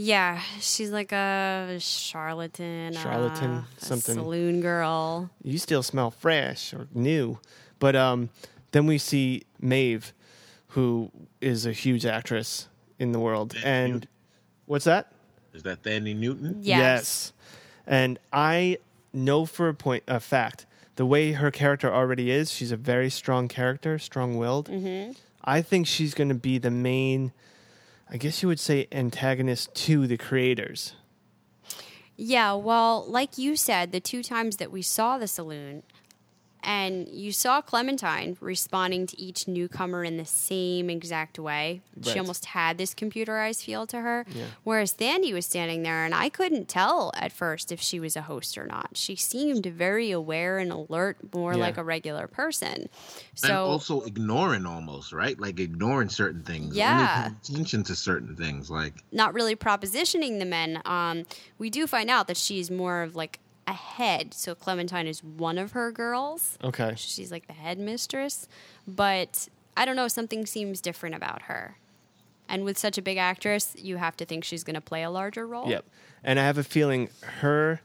Yeah, she's like a charlatan, Charlatan, uh, a something. saloon girl. you still smell fresh or new. But um, then we see Maeve, who is a huge actress in the world. And what's that? Is that Thandie Newton? Yes. And I know for a point, a fact, the way her character already is, she's a very strong character, strong-willed. Mm-hmm. I think she's going to be the main, I guess you would say, antagonist to the creators. Yeah, well, like you said, the two times that we saw the saloon, And you saw Clementine responding to each newcomer in the same exact way. She almost had this computerized feel to her. Yeah. Whereas Thandie was standing there, and I couldn't tell at first if she was a host or not. She seemed very aware and alert, more Yeah. like a regular person. and So also ignoring almost right, like ignoring certain things. Yeah. Only attention to certain things, like not really propositioning the men. Um, we do find out that she's more of like a head. So Clementine is one of her girls. Okay. She's like the headmistress. But I don't know, something seems different about her. And with such a big actress, you have to think she's going to play a larger role. Yep. And I have a feeling her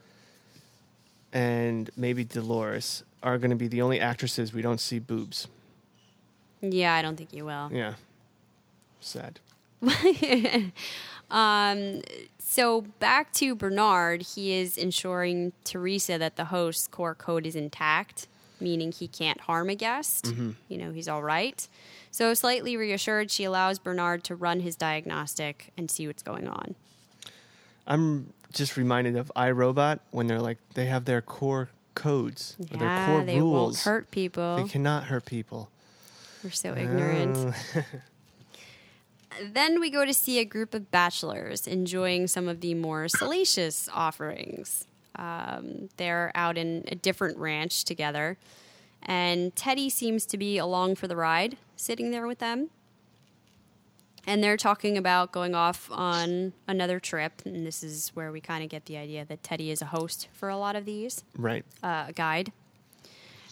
and maybe Dolores are going to be the only actresses we don't see boobs. Yeah, I don't think you will. Yeah. Sad. Um, So back to Bernard, he is ensuring Theresa that the host's core code is intact, meaning he can't harm a guest. Mm-hmm. You know, he's all right. So slightly reassured, she allows Bernard to run his diagnostic and see what's going on. I'm just reminded of iRobot when they're like they have their core codes, or their Yeah, core they rules. won't hurt people. They cannot hurt people. We're so ignorant. Oh. then we go to see a group of bachelors enjoying some of the more salacious offerings. Um, they're out in a different ranch together, and Teddy seems to be along for the ride, sitting there with them. And they're talking about going off on another trip, and this is where we kind of get the idea that Teddy is a host for a lot of these Right. uh, a guide.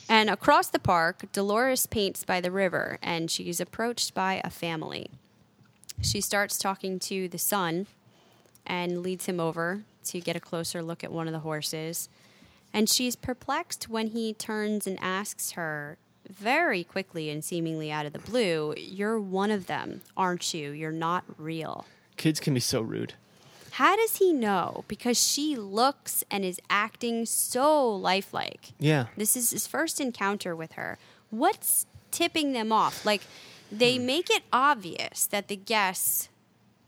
And across the park, Dolores paints by the river, and she's approached by a family. She starts talking to the son and leads him over to get a closer look at one of the horses. And she's perplexed when he turns and asks her very quickly and seemingly out of the blue, You're one of them, aren't you? You're not real. Kids can be so rude. How does he know? Because she looks and is acting so lifelike. Yeah. This is his first encounter with her. What's tipping them off? Like, they hmm. make it obvious that the guests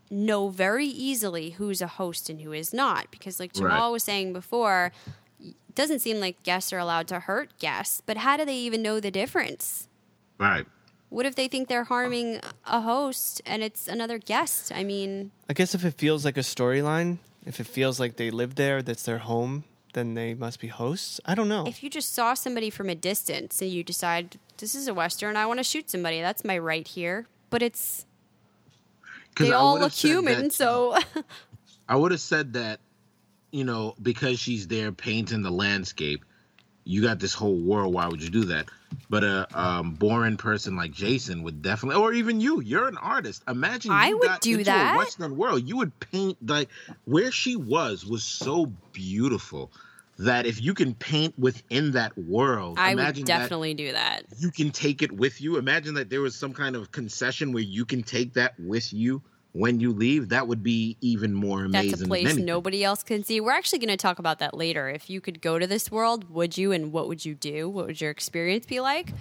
know very easily who's a host and who is not. Because, like Jamal Right. was saying before, it doesn't seem like guests are allowed to hurt guests, but how do they even know the difference? right. What if they think they're harming a host and it's another guest? I mean, I guess if it feels like a storyline, if it feels like they live there, that's their home, then they must be hosts. I don't know. if you just saw somebody from a distance and you decide this is a western, I want to shoot somebody. That's my right here. But it's they I all look human, that- so I would have said that, you know, because she's there painting the landscape, you got this whole world. Why would you do that? But a um, boring person like Jason would definitely, or even you, you're an artist. Imagine I would do that. a Western world. You would paint like where she was was so beautiful that if you can paint within that world, I would definitely do that. you can take it with you. Imagine that there was some kind of concession where you can take that with you when you leave. That would be even more amazing. That's a place nobody else can see. We're actually going to talk about that later. If you could go to this world, would you and what would you do? What would your experience be like?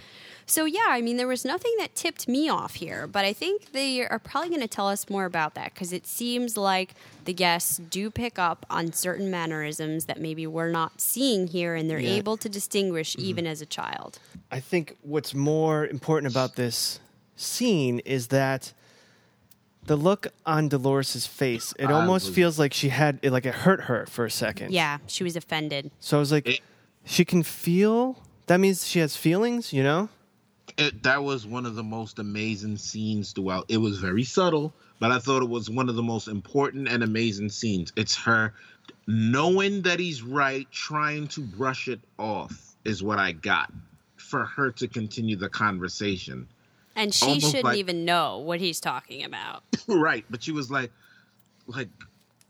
So, yeah, I mean, there was nothing that tipped me off here, but I think they are probably going to tell us more about that because it seems like the guests do pick up on certain mannerisms that maybe we're not seeing here and they're Yeah. able to distinguish mm-hmm. even as a child. I think what's more important about this scene is that the look on Dolores' face, it I almost feels like she had it like it hurt her for a second. Yeah, she was offended. So I was like, she can feel that means she has feelings, you know? It, that was one of the most amazing scenes throughout. It was very subtle, but I thought it was one of the most important and amazing scenes. It's her knowing that he's right, trying to brush it off, is what I got for her to continue the conversation. And she Almost shouldn't like- even know what he's talking about. right, but she was like, like,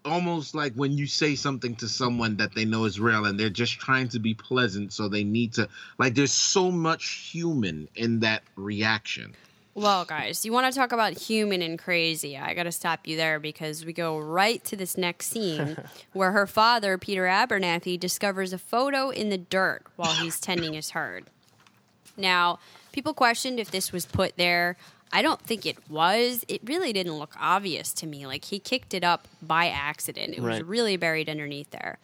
almost like when you say something to someone that they know is real and they're just trying to be pleasant, so they need to, like, there's so much human in that reaction. Well, guys, you want to talk about human and crazy? I got to stop you there because we go right to this next scene where her father, Peter Abernathy, discovers a photo in the dirt while he's tending his herd. Now, people questioned if this was put there. I don't think it was. It really didn't look obvious to me. Like he kicked it up by accident. It was really buried underneath there.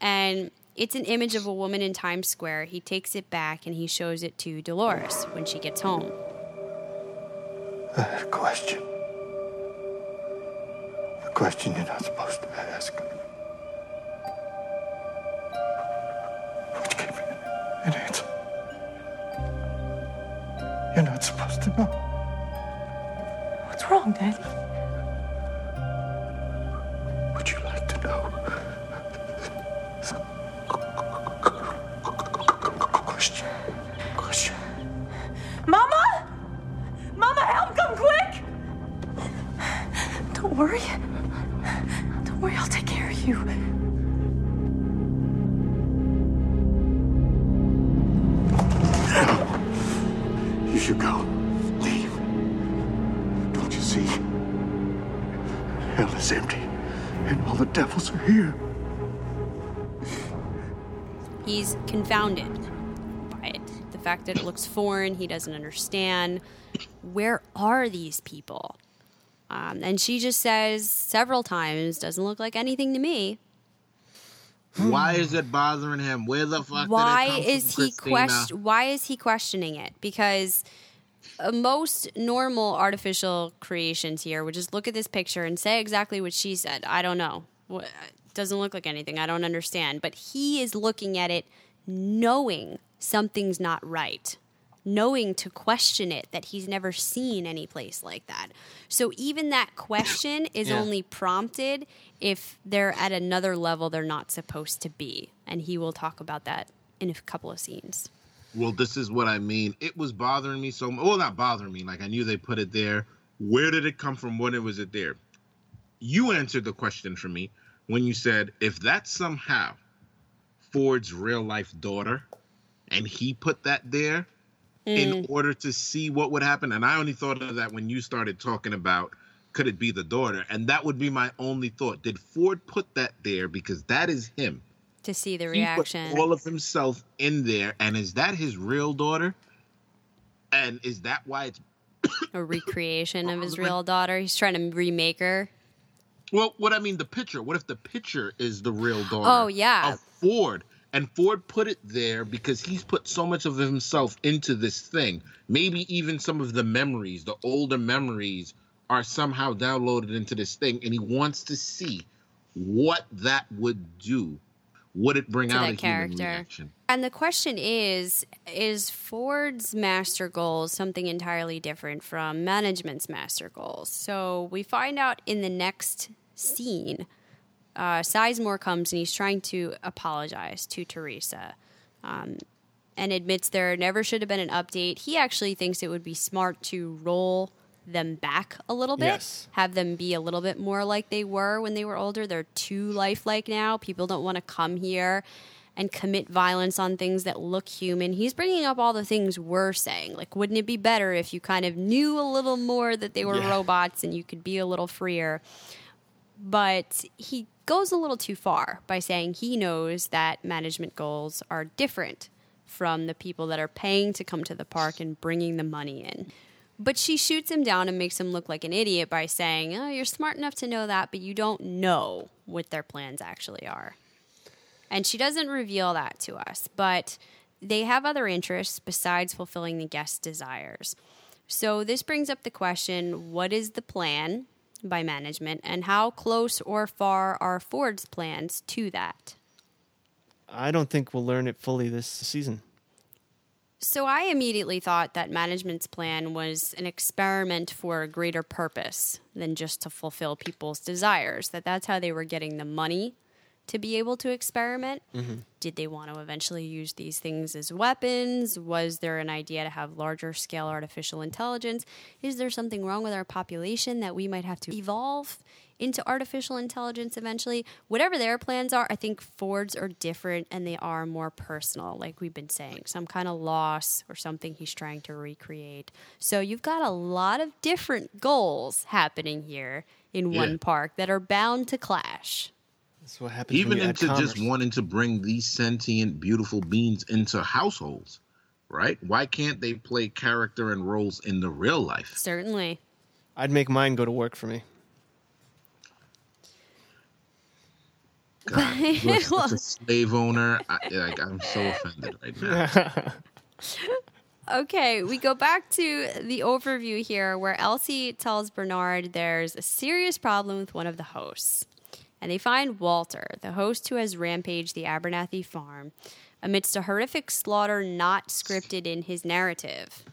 And It's an image of a woman in Times Square. He takes it back and he shows it to Dolores when she gets home. I had a question. A question you're not supposed to ask. Which gave me an answer. You're not supposed to know. What's wrong, Daddy? Would you like to know? Confounded by it. The fact that it looks foreign, he doesn't understand. Where are these people? Um, and she just says several times, doesn't look like anything to me. Why is it bothering him? Where the fuck? did it why is he question why is he questioning it because uh, most normal artificial creations here would just look at this picture and say exactly what she said i don't know what doesn't look like anything i don't understand but he is looking at it knowing something's not right knowing to question it that he's never seen any place like that so even that question is Yeah. only prompted if they're at another level they're not supposed to be and he will talk about that in a couple of scenes Well, this is what I mean. It was bothering me so much. Well, not bothering me. Like I knew they put it there. Where did it come from? When was it there? You answered the question for me when you said if that's somehow Ford's real life daughter, and he put that there in mm. order to see what would happen. And I only thought of that when you started talking about could it be the daughter, and that would be my only thought. Did Ford put that there because that is him? to see the reaction all of himself in there, and is that his real daughter? And is that why it's a recreation of his real daughter he's trying to remake her well? What I mean, the picture. What if the picture is the real daughter? Oh, yeah. of Ford, and Ford put it there because he's put so much of himself into this thing. Maybe even some of the memories, the older memories, are somehow downloaded into this thing, and he wants to see what that would do. Would it bring out a human character. reaction? And the question is is Ford's master goals something entirely different from management's master goals? So we find out in the next scene, uh, Sizemore comes and he's trying to apologize to Theresa um, and admits there never should have been an update. He actually thinks it would be smart to roll them back a little bit, Yes. have them be a little bit more like they were when they were older. They're too lifelike now. People don't want to come here and commit violence on things that look human. He's bringing up all the things we're saying. Like, wouldn't it be better if you kind of knew a little more that they were Yeah. robots and you could be a little freer? But he goes a little too far by saying he knows that management goals are different from the people that are paying to come to the park and bringing the money in. But she shoots him down and makes him look like an idiot by saying, Oh, you're smart enough to know that, but you don't know what their plans actually are. And she doesn't reveal that to us, but they have other interests besides fulfilling the guest's desires. So this brings up the question what is the plan by management, and how close or far are Ford's plans to that? I don't think we'll learn it fully this season. So I immediately thought that management's plan was an experiment for a greater purpose than just to fulfill people's desires. That that's how they were getting the money to be able to experiment. Mm-hmm. Did they want to eventually use these things as weapons? Was there an idea to have larger scale artificial intelligence? Is there something wrong with our population that we might have to evolve into artificial intelligence eventually? Whatever their plans are, I think Ford's are different and they are more personal, like we've been saying. Some kind of loss or something he's trying to recreate. So you've got a lot of different goals happening here in Yeah. one park that are bound to clash. That's what happens. even when you add into just wanting to bring these sentient, beautiful beings into households, right? Why can't they play character and roles in the real life? Certainly. I'd make mine go to work for me. God, you're such a slave owner. I, like I'm so offended right now. Okay, we go back to the overview here where Elsie tells Bernard there's a serious problem with one of the hosts. And they find Walter, the host who has rampaged the Abernathy farm, amidst a horrific slaughter not scripted in his narrative.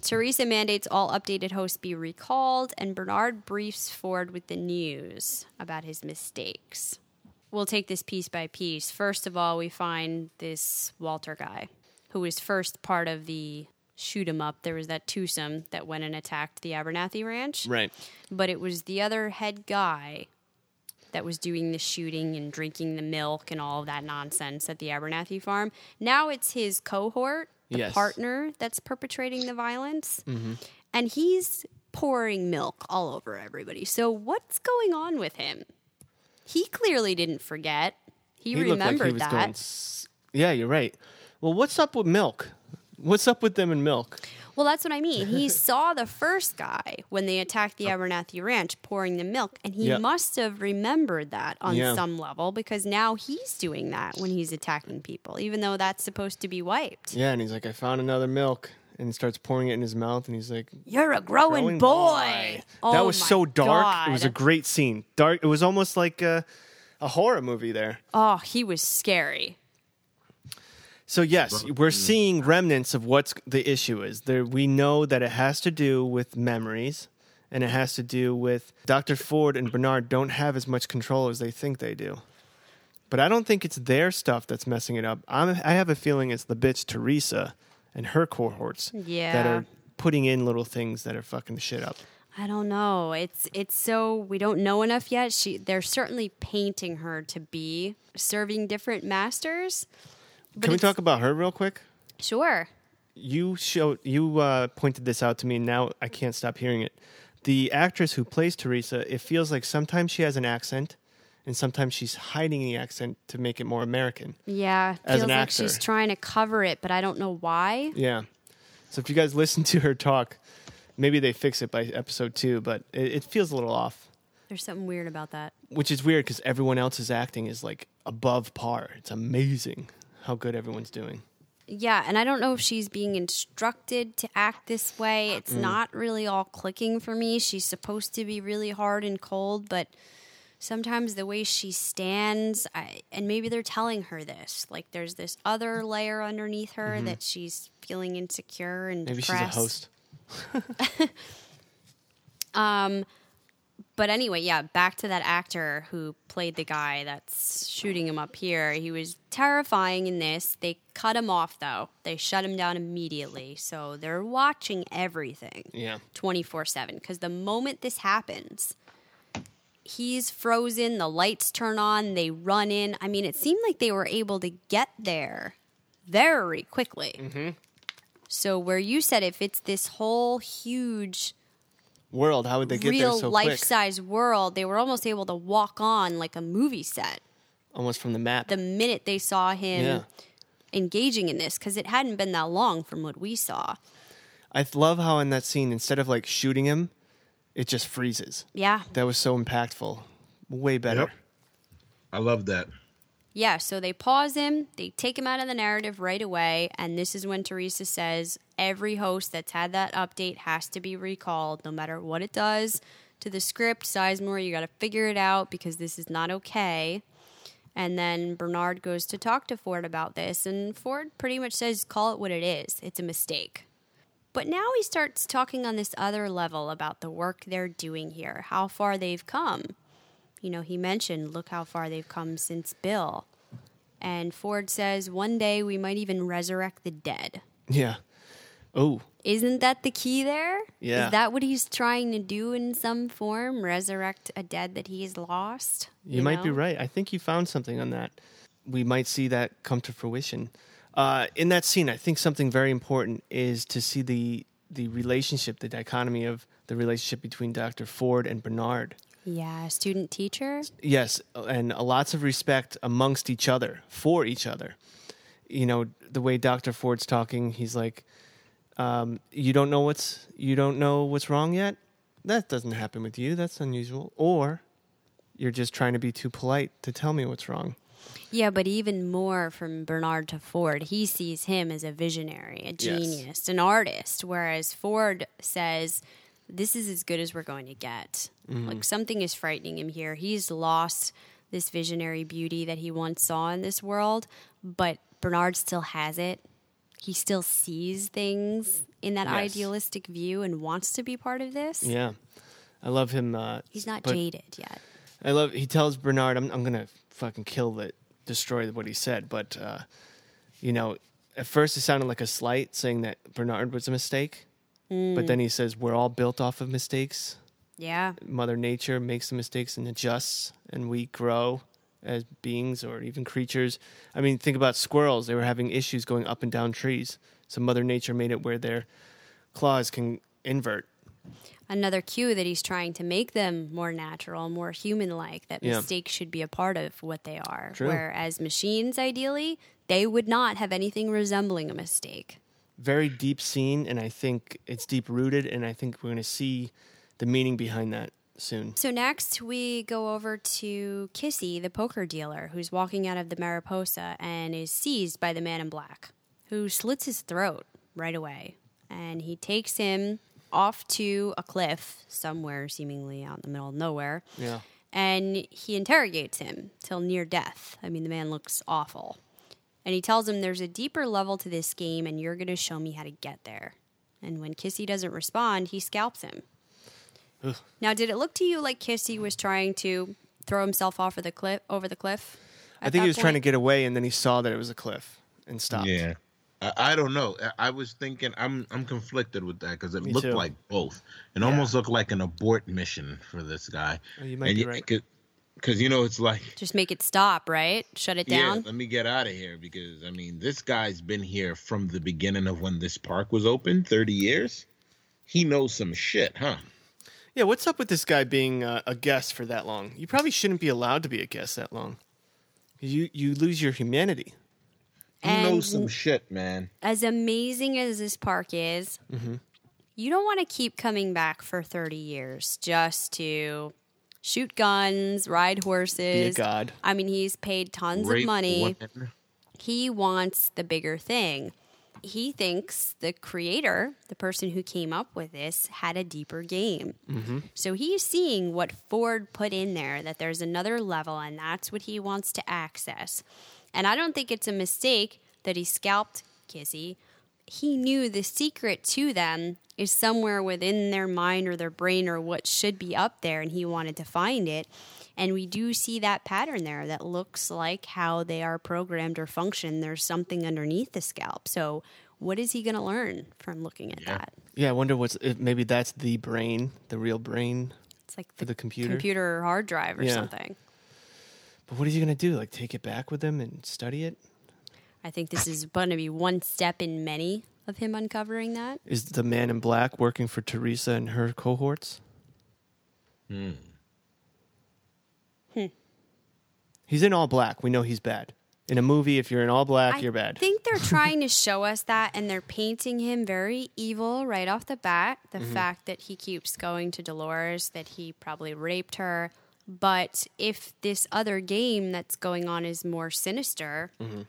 Theresa mandates all updated hosts be recalled, and Bernard briefs Ford with the news about his mistakes. We'll take this piece by piece. First of all, we find this Walter guy, who was first part of the shoot 'em up. There was that twosome that went and attacked the Abernathy ranch. Right. But it was the other head guy that was doing the shooting and drinking the milk and all of that nonsense at the Abernathy farm. Now it's his cohort, the Yes. partner that's perpetrating the violence. Mm-hmm. And he's pouring milk all over everybody. So what's going on with him? He clearly didn't forget. He, looked remembered was that. going. Yeah, you're right. Well, what's up with milk? What's up with them and milk? Well, that's what I mean. He saw the first guy when they attacked the oh. Abernathy Ranch pouring the milk, and he Yeah. must have remembered that on Yeah. some level because now he's doing that when he's attacking people, even though that's supposed to be wiped. Yeah, and he's like, I found another milk, and he starts pouring it in his mouth, and he's like, You're a growing, Growing boy. that Oh was my so dark. It was a God. great scene. Dark. It was almost like a, a horror movie there. Oh, he was scary. So yes, we're mm. seeing remnants of what's the issue is. There, we know that it has to do with memories, and it has to do with Dr. Ford and Bernard don't have as much control as they think they do. But I don't think it's their stuff that's messing it up. I'm, I have a feeling it's the bitch Theresa and her cohorts that are putting in little things that are fucking the shit up. I don't know. It's it's so we don't know enough yet. She they're certainly painting her to be serving different masters. Can we talk about her real quick? Sure. you showed you uh, pointed this out to me and now i can't stop hearing it the actress who plays theresa it feels like sometimes she has an accent and sometimes she's hiding the accent to make it more american Yeah, As feels an like actor. she's trying to cover it, but I don't know why. yeah so if you guys listen to her talk maybe they fix it by episode two but it, it feels a little off There's something weird about that. which is weird because everyone else's acting is like above par it's amazing how good everyone's doing Yeah, and I don't know if she's being instructed to act this way. It's Mm. not really all clicking for me. She's supposed to be really hard and cold, but sometimes the way she stands, I, and maybe they're telling her this, like there's this other layer underneath her that she's feeling insecure and Mm-hmm. maybe depressed. she's a host Um, but anyway, yeah, back to that actor who played the guy that's shooting him up here. He was terrifying in this. They cut him off though. They shut him down immediately. So they're watching everything yeah 24/7 because the moment this happens, he's frozen, the lights turn on, they run in. I mean, it seemed like they were able to get there very quickly. Mm-hmm. So where you said if it's this whole huge world how would they get real there so life size world, they were almost able to walk on like a movie set almost from the map the minute they saw him Yeah. engaging in this because it hadn't been that long from what we saw. I love how in that scene, instead of like shooting him, it just freezes. Yeah. That was so impactful. Way better. Yep. I love that. Yeah, so they pause him, they take him out of the narrative right away, and this is when Theresa says every host that's had that update has to be recalled, no matter what it does to the script. Sizemore, you got to figure it out because this is not okay. And then Bernard goes to talk to Ford about this, and Ford pretty much says, call it what it is. It's a mistake. But now he starts talking on this other level about the work they're doing here, how far they've come. You know, he mentioned, look how far they've come since Bill. And Ford says, one day we might even resurrect the dead. Yeah. Oh, Isn't that the key there? Yeah. Is that what he's trying to do in some form? Resurrect a dead that he's lost? you, might be right. I think you found something on that. We might see that come to fruition. Uh, in that scene, I think something very important is to see the the relationship, the dichotomy of the relationship between Dr. Ford and Bernard. Yeah, student teacher. Yes, and lots of respect amongst each other for each other. You know the way Doctor Ford's talking, he's like, um, "You don't know what's you don't know what's wrong yet. That doesn't happen with you. That's unusual." Or, you're just trying to be too polite to tell me what's wrong. Yeah, but even more from Bernard to Ford, he sees him as a visionary, a genius, an artist, whereas Ford says, This is as good as we're going to get. Like something is frightening him here. He's lost this visionary beauty that he once saw in this world, but Bernard still has it. He still sees things in that Yes. idealistic view and wants to be part of this. Yeah, I love him. Uh, He's not jaded yet. I love. He tells Bernard, "I'm, I'm gonna fucking kill it, destroy what he said." But uh, you know, at first it sounded like a slight, saying that Bernard was a mistake. But mm. then he says, "We're all built off of mistakes. Yeah. Mother Nature makes the mistakes and adjusts, and we grow as beings or even creatures. I mean, think about squirrels. They were having issues going up and down trees. So Mother Nature made it where their claws can invert. another cue that he's trying to make them more natural, more human like, that Yeah. mistakes should be a part of what they are. True. Whereas machines, ideally, they would not have anything resembling a mistake. Very deep scene, and I think it's deep rooted, and I think we're going to see the meaning behind that soon. So next we go over to Kissy, the poker dealer, who's walking out of the Mariposa and is seized by the man in black, who slits his throat right away. And he takes him off to a cliff somewhere, seemingly out in the middle of nowhere. Yeah. and he interrogates him till near death. I mean, the man looks awful. And he tells him there's a deeper level to this game, and you're going to show me how to get there. And when Kissy doesn't respond, he scalps him. Now, did it look to you like Kissy was trying to throw himself off of the cliff over the cliff? I think he was trying to get away, and then he saw that it was a cliff and stopped. Yeah. I, I don't know. I, I was thinking I'm I'm conflicted with that because it Me looked too. like both. It almost looked like an abort mission for this guy. Oh, you might be right. Because you know it's like Just make it stop, right? Shut it yeah, down. let me get out of here because I mean this guy's been here from the beginning of when this park was open, 30 years. He knows some shit, huh? Yeah, what's up with this guy being uh, a guest for that long? You probably shouldn't be allowed to be a guest that long. You you lose your humanity. He And- knows some shit, man. As amazing as this park is, Mm-hmm. you don't want to keep coming back for 30 years just to shoot guns, ride horses. god. I mean, he's paid tons Rape of money. women. He wants the bigger thing. He thinks the creator, the person who came up with this, had a deeper game. Mm-hmm. So he's seeing what Ford put in there, that there's another level, and that's what he wants to access. And I don't think it's a mistake that he scalped Kissy. He knew the secret to them is somewhere within their mind or their brain or what should be up there, and he wanted to find it. And we do see that pattern there that looks like how they are programmed or function. There's something underneath the scalp. So, what is he going to learn from looking at that? Yeah, I wonder what's if maybe that's the brain, the real brain. It's like For the computer? computer hard drive or Yeah. something. But what is he gonna do? Like take it back with him and study it? I think this is going to be one step in many of him uncovering that. Is the man in black working for Theresa and her cohorts? Hmm. Hmm. He's in all black. We know he's bad. In a movie, if you're in all black, I you're bad. I think they're trying to show us that, and they're painting him very evil right off the bat. The Mm-hmm. fact that he keeps going to Dolores, that he probably raped her. But if this other game that's going on is more sinister, Mm-hmm.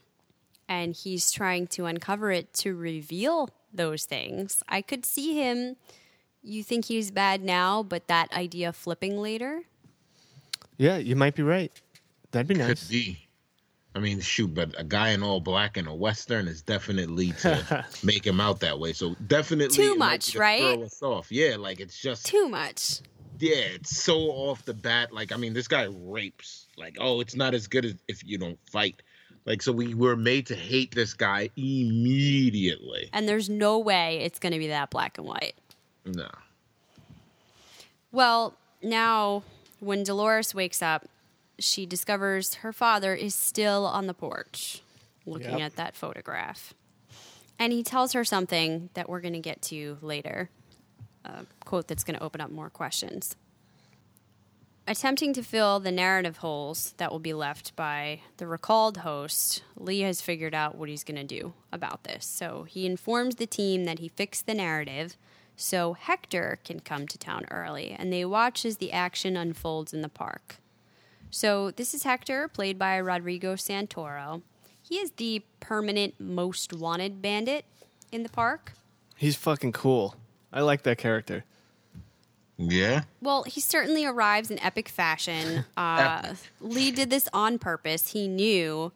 And he's trying to uncover it to reveal those things, I could see him. You think he's bad now, but that idea flipping later. yeah, you might be right. That'd be nice. Could be. I mean, shoot, but a guy in all black in a western is definitely to make him out that way. So definitely Too much, to right? Throw us off. Yeah, like it's just Too much. yeah, it's so off the bat. Like I mean, this guy rapes. Like oh, it's not as good as if you don't fight. Like so, we were made to hate this guy immediately. And there's no way it's going to be that black and white. No. Well, now when Dolores wakes up, she discovers her father is still on the porch looking Yep. at that photograph. And he tells her something that we're going to get to later. A quote that's going to open up more questions. Attempting to fill the narrative holes that will be left by the recalled host, Lee has figured out what he's going to do about this. So he informs the team that he fixed the narrative so Hector can come to town early, and they watch as the action unfolds in the park. So this is Hector, played by Rodrigo Santoro. He is the permanent most wanted bandit in the park. He's fucking cool. I like that character. Yeah. Well, he certainly arrives in epic fashion. Uh, Lee did this on purpose. He knew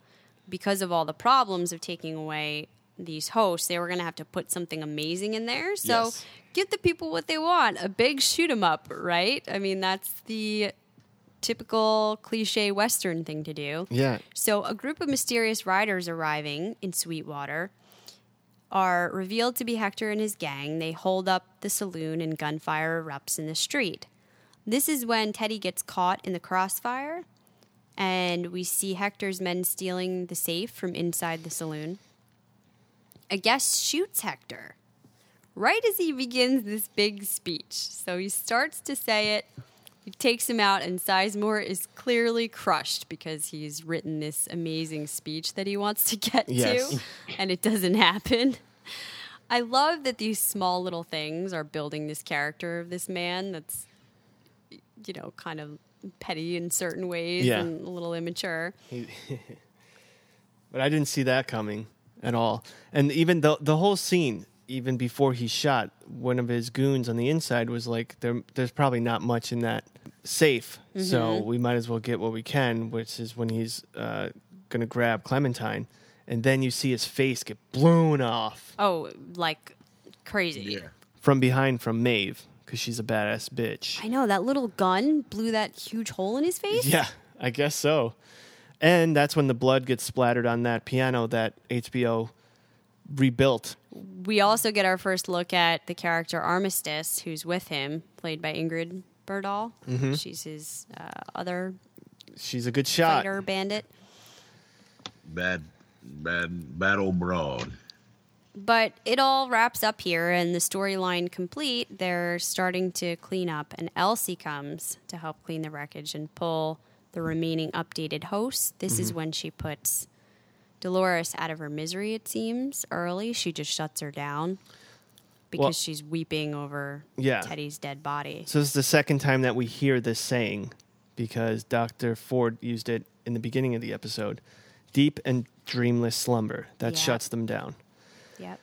because of all the problems of taking away these hosts, they were going to have to put something amazing in there. So Yes. give the people what they want a big shoot 'em up, right? I mean, that's the typical cliche Western thing to do. Yeah. So, a group of mysterious riders arriving in Sweetwater are revealed to be Hector and his gang. They hold up the saloon and gunfire erupts in the street. This is when Teddy gets caught in the crossfire, and we see Hector's men stealing the safe from inside the saloon. A guest shoots Hector right as he begins this big speech. So he starts to say it. He takes him out, and Sizemore is clearly crushed because he's written this amazing speech that he wants to get Yes. to, and it doesn't happen. I love that these small little things are building this character of this man that's, you know, kind of petty in certain ways Yeah. and a little immature. But I didn't see that coming at all. And even the the whole scene, even before he shot, one of his goons on the inside was like, there, "There's probably not much in that safe, so we might as well get what we can." Which is when he's uh, going to grab Clementine, and then you see his face get blown off Oh, like crazy. Yeah. from behind from Maeve because she's a badass bitch. I know that little gun blew that huge hole in his face. Yeah, I guess so. And that's when the blood gets splattered on that piano that HBO rebuilt. We also get our first look at the character Armistice, who's with him, played by Ingrid Berdal. Mm-hmm. She's his uh, other She's a good shot. fighter bandit. Bad, bad, bad old broad. But it all wraps up here, and the storyline complete. They're starting to clean up, and Elsie comes to help clean the wreckage and pull the remaining updated hosts. This is when she puts Dolores out of her misery, it seems, early. She just shuts her down because Well- she's weeping over Yeah. Teddy's dead body. So this is the second time that we hear this saying because Dr. Ford used it in the beginning of the episode. Deep and dreamless slumber that Yeah. shuts them down. Yep.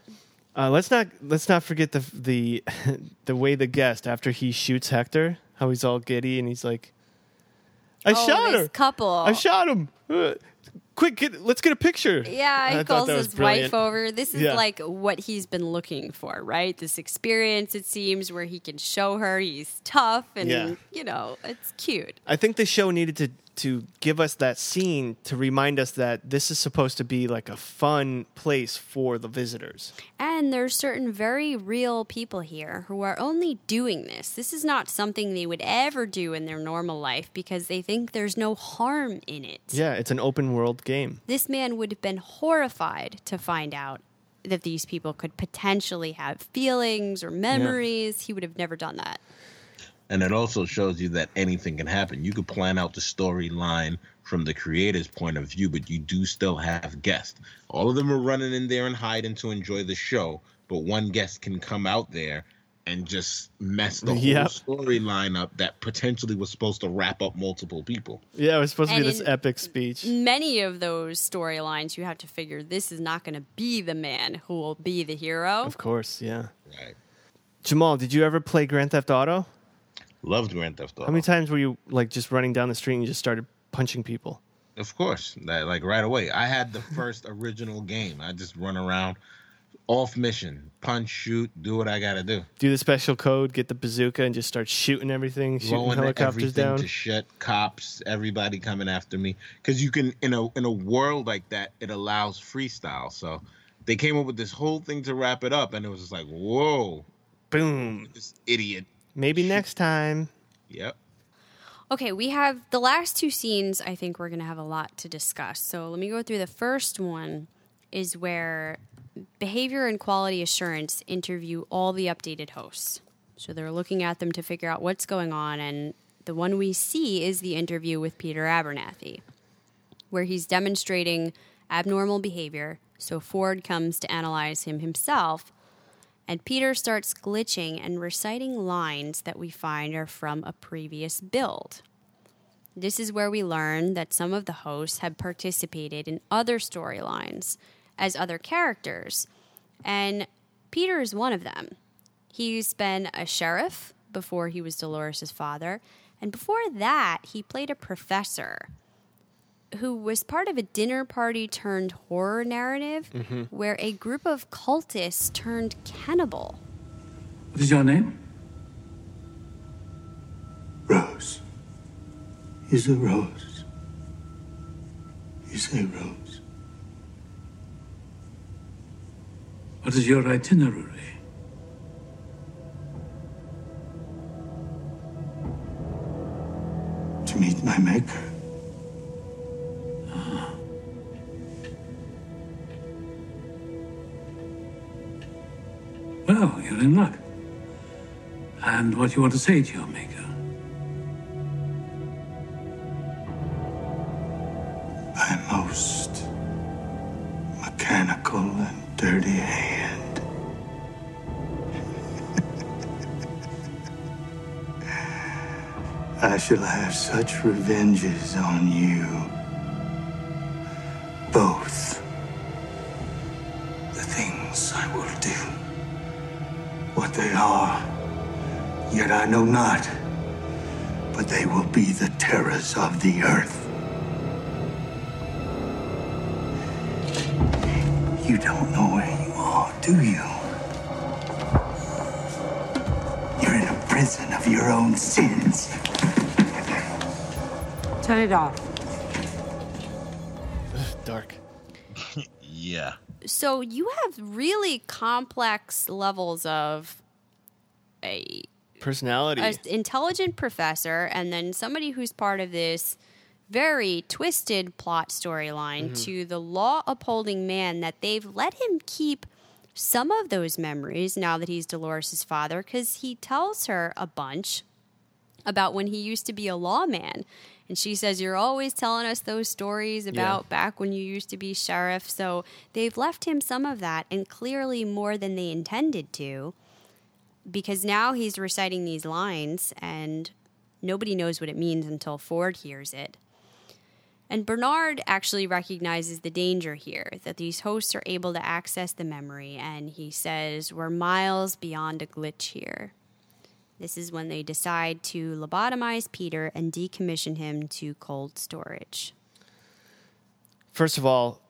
Uh, let's not let's not forget the the the way the guest after he shoots Hector, how he's all giddy and he's like, "I oh, shot her! couple. I shot him! Quick, get, let's get a picture." Yeah, he calls his brilliant. wife over. This is Yeah. like what he's been looking for, right? This experience, it seems, where he can show her he's tough and, Yeah. you know, it's cute. I think the show needed to to give us that scene to remind us that this is supposed to be like a fun place for the visitors. And there's certain very real people here who are only doing this. This is not something they would ever do in their normal life because they think there's no harm in it. Yeah, it's an open world game. This man would have been horrified to find out that these people could potentially have feelings or memories. He would have never done that. And it also shows you that anything can happen. You could plan out the storyline from the creator's point of view, but you do still have guests. All of them are running in there and hiding to enjoy the show, but one guest can come out there and just mess the Yep. whole storyline up that potentially was supposed to wrap up multiple people. Yeah, it was supposed to be this epic speech. Many of those storylines, you have to figure this is not going to be the man who will be the hero. Of course, yeah. Right. Jamal, did you ever play Grand Theft Auto? Loved Grand Theft Auto. How many times were you like just running down the street and you just started punching people? Of course, that like right away. I had the first original game. I just run around, off mission, punch, shoot, do what I gotta do. Do the special code, get the bazooka, and just start shooting everything, shooting Blowing helicopters everything down. to shut cops, everybody coming after me. Because you can in a in a world like that, it allows freestyle. So they came up with this whole thing to wrap it up, and it was just like, whoa, Boom. this idiot. Maybe next time. Yep. Okay, we have the last two scenes. I think we're going to have a lot to discuss. So let me go through the first one is where behavior and quality assurance interview all the updated hosts. So they're looking at them to figure out what's going on. And the one we see is the interview with Peter Abernathy, where he's demonstrating abnormal behavior. So Ford comes to analyze him himself. And Peter starts glitching and reciting lines that we find are from a previous build. This is where we learn that some of the hosts had participated in other storylines as other characters, and Peter is one of them. He's been a sheriff before he was Dolores' father, and before that, he played a professor who was part of a dinner party turned horror narrative mm-hmm. where a group of cultists turned cannibal. What is your name? Rose. Is a rose. Is a rose. What is your itinerary? To meet my maker. Well, you're in luck. And what you want to say to your maker? My most mechanical and dirty hand. I shall have such revenges on you. Both. Yet I know not. But they will be the terrors of the earth. You don't know where you are, do you? You're in a prison of your own sins. Turn it off. Dark. Yeah. So you have really complex levels of a Personality. an intelligent professor and then somebody who's part of this very twisted plot storyline mm-hmm. to the law upholding man that they've let him keep some of those memories now that he's Dolores' father because he tells her a bunch about when he used to be a lawman. And she says, You're always telling us those stories about back when you used to be sheriff. So they've left him some of that and clearly more than they intended to because now he's reciting these lines and nobody knows what it means until Ford hears it. And Bernard actually recognizes the danger here that these hosts are able to access the memory, and he says, We're miles beyond a glitch here. This is when they decide to lobotomize Peter and decommission him to cold storage. First of all,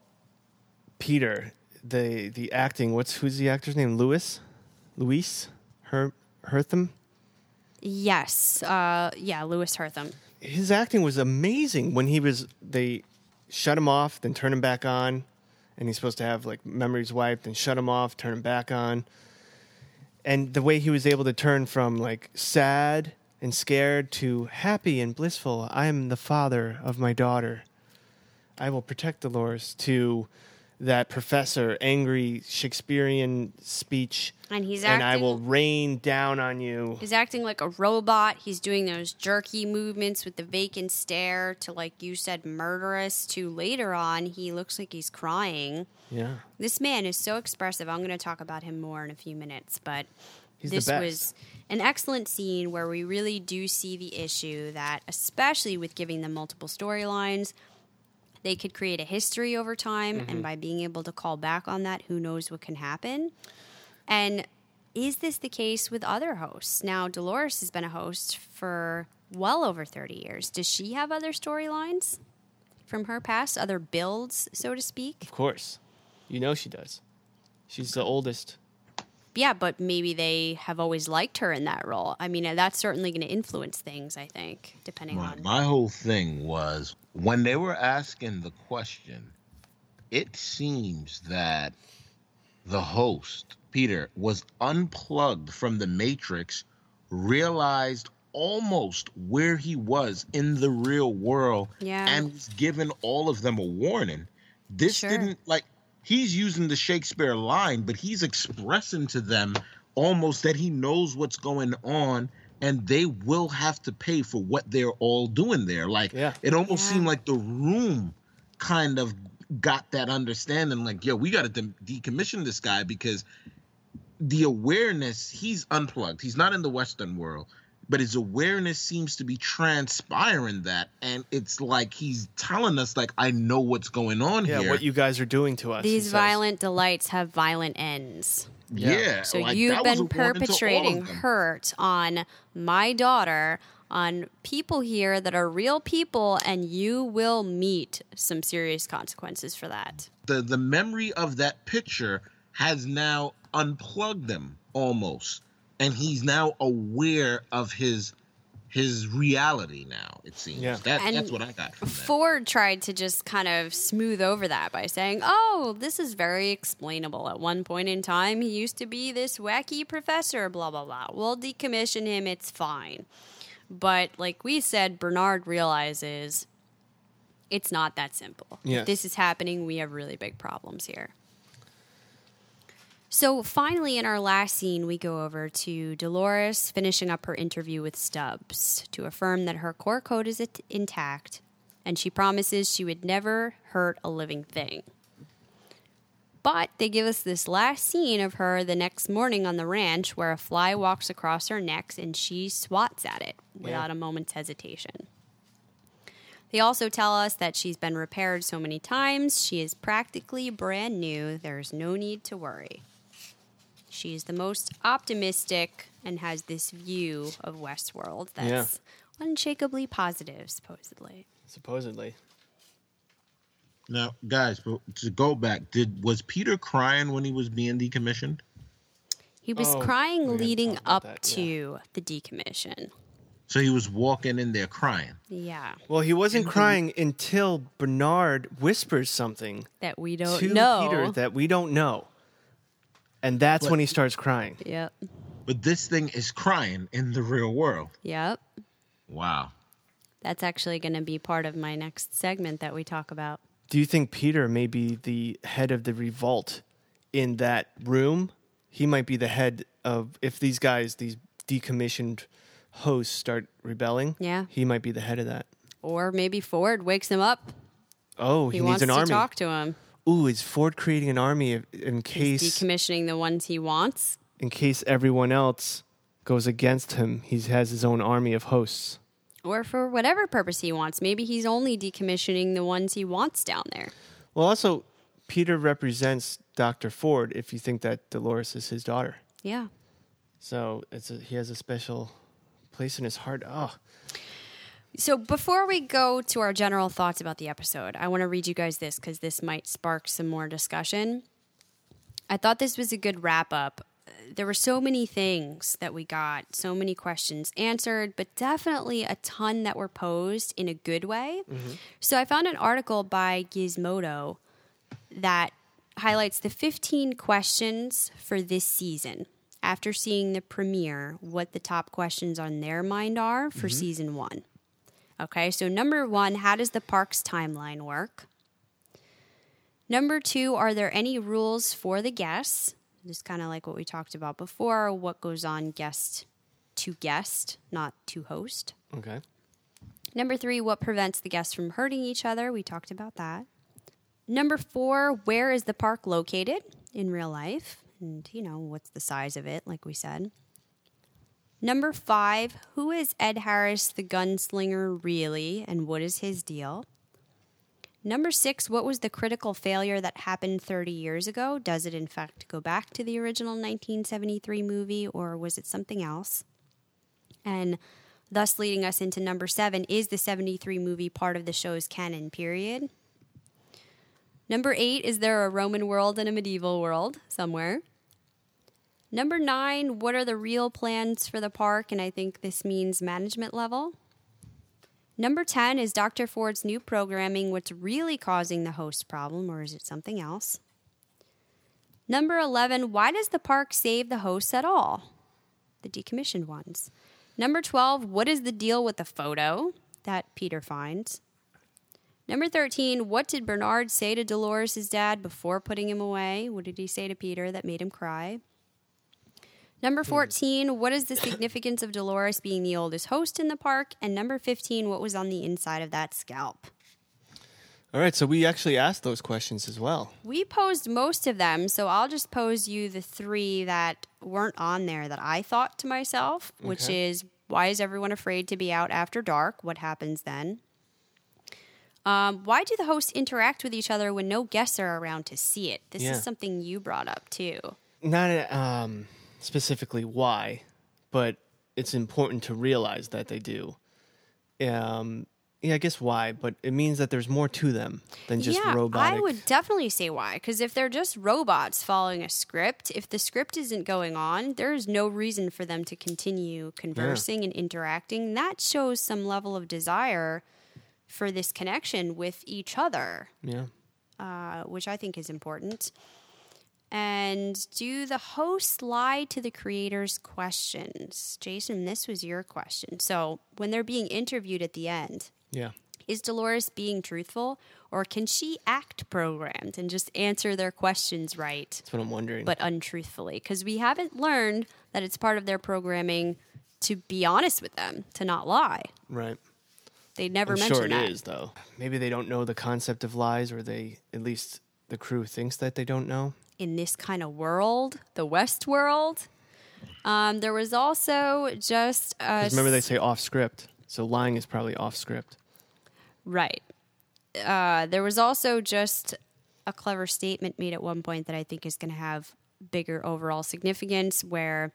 Peter, the the acting. What's who's the actor's name? Lewis, Luis, Her Herthum. Yes, uh, yeah, Louis Herthum. His acting was amazing when he was. They shut him off, then turn him back on, and he's supposed to have like memories wiped, and shut him off, turn him back on. And the way he was able to turn from like sad and scared to happy and blissful. I am the father of my daughter. I will protect Dolores to that professor angry Shakespearean speech And he's and I will rain down on you. He's acting like a robot. He's doing those jerky movements with the vacant stare to, like you said, murderous. To later on, he looks like he's crying. Yeah. This man is so expressive. I'm going to talk about him more in a few minutes, but He's this was an excellent scene where we really do see the issue that, especially with giving them multiple storylines, they could create a history over time, Mm-hmm. and by being able to call back on that, who knows what can happen. And is this the case with other hosts? Now, Dolores has been a host for well over 30 years. Does she have other storylines from her past, other builds, so to speak? Of course. You know she does. She's the oldest. Yeah, but maybe they have always liked her in that role. I mean, that's certainly going to influence things, I think, depending My, on. my whole thing was when they were asking the question, it seems that the host, Peter, was unplugged from the Matrix, realized almost where he was in the real world, Yeah. and was given all of them a warning. This Sure. didn't like he's using the Shakespeare line, but he's expressing to them almost that he knows what's going on and they will have to pay for what they're all doing there. Like Yeah. it almost Yeah. seemed like the room kind of got that understanding like, yo, we got to de- decommission this guy because the awareness he's unplugged. He's not in the Western world. but his awareness seems to be transpiring that and it's like he's telling us like i know what's going on Yeah, here what you guys are doing to us. he These says. violent delights have violent ends. Yeah, So like, you've that was a been warning to all of perpetrating hurt on my daughter, on people here that are real people, and you will meet some serious consequences for that. the the memory of that picture has now unplugged them almost. And he's now aware of his his reality now it seems Yeah. that, And that's what i got from that Ford tried to just kind of smooth over that by saying, oh, this is very explainable. At one point in time, he used to be this wacky professor, blah, blah, blah. We'll decommission him, it's fine. But like we said, Bernard realizes it's not that simple. Yes. If this is happening, we have really big problems here. So finally, in our last scene, we go over to Dolores finishing up her interview with Stubbs to affirm that her core code is it- intact and she promises she would never hurt a living thing. But they give us this last scene of her the next morning on the ranch where a fly walks across her neck and she swats at it without a moment's hesitation. They also tell us that she's been repaired so many times, she is practically brand new. There's no need to worry. She's the most optimistic and has this view of Westworld that's unshakably positive, supposedly. supposedly. now guys to go back did was peter crying when he was being decommissioned He was Oh, crying hadn't leading up that, yeah. to the decommission. so he was walking in there crying Yeah. Well, he wasn't crying until Bernard whispers something That we don't to know. Peter that we don't know, and that's But- when he starts crying. Yep. but this thing is crying in the real world Yep. wow That's actually going to be part of my next segment that we talk about. Do you think Peter may be the head of the revolt in that room? He might be the head of if these guys, these decommissioned hosts, start rebelling. Yeah. he might be the head of that. Or maybe Ford wakes him up. Oh, He, he, wants needs an to army. talk to him. Ooh, is Ford creating an army in He's case decommissioning the ones he wants. in case everyone else goes against him? He has his own army of hosts. Or for whatever purpose he wants. Maybe he's only decommissioning the ones he wants down there. Well, also, Peter represents Dr. Ford if you think that Dolores is his daughter. Yeah. So it's a, he has a special place in his heart. Oh, So before we go to our general thoughts about the episode, I want to read you guys this because this might spark some more discussion. I thought this was a good wrap up. There were so many things that we got, so many questions answered, but definitely a ton that were posed in a good way. Mm-hmm. So I found an article by Gizmodo that highlights the 15 questions for this season. After seeing the premiere, what the top questions on their mind are for mm-hmm. season one. Okay, so number one, how does the park's timeline work? Number two, are there any rules for the guests? Just kind of like what we talked about before. What goes on guest to guest, not to host? okay. Number three, what prevents the guests from hurting each other? We talked about that. Number four, where is the park located in real life? And, you know, what's the size of it, like we said. Number five, who is Ed Harris the gunslinger really, and what is his deal? Number six, what was the critical failure that happened 30 years ago? Does it in fact go back to the original 1973 movie, or was it something else? And thus leading us into number seven is the 73 movie part of the show's canon period? Number eight, is there a Roman world and a medieval world somewhere? Number nine, what are the real plans for the park? And I think this means management level. Number 10, is Dr. Ford's new programming what's really causing the host problem, or is it something else? Number 11, why does the park save the hosts at all? The decommissioned ones. Number 12, what is the deal with the photo that Peter finds? Number 13, what did Bernard say to Dolores' dad before putting him away? What did he say to Peter that made him cry? Number 14, what is the significance of Dolores being the oldest host in the park? And number 15, what was on the inside of that scalp? All right. So we actually asked those questions as well. We posed most of them, so I'll just pose you the three that weren't on there that I thought to myself, which Okay. is Why is everyone afraid to be out after dark? What happens then? Um, why do the hosts interact with each other when no guests are around to see it? This Yeah. is something you brought up too. Not um, specifically why, but it's important to realize that they do. Um, yeah, I guess why, but it means that there's more to them than just yeah, robotic. I would definitely say why. Because if they're just robots following a script, if the script isn't going on, there's no reason for them to continue conversing and interacting. That shows some level of desire for this connection with each other, Yeah. uh, which I think is important. And do the hosts lie to the creators' questions? Jason, this was your question. So when they're being interviewed at the end, Yeah. is Dolores being truthful or can she act programmed and just answer their questions right That's what I'm wondering. but untruthfully? Because we haven't learned that it's part of their programming to be honest with them, to not lie. right. They never I'm mention sure it that. is, though. Maybe they don't know the concept of lies, or they, at least the crew thinks that they don't know. In this kind of world, the West world. Um, there was also just a remember, they say off script. So lying is probably off script. Right. Uh, there was also just a clever statement made at one point that I think is going to have bigger overall significance where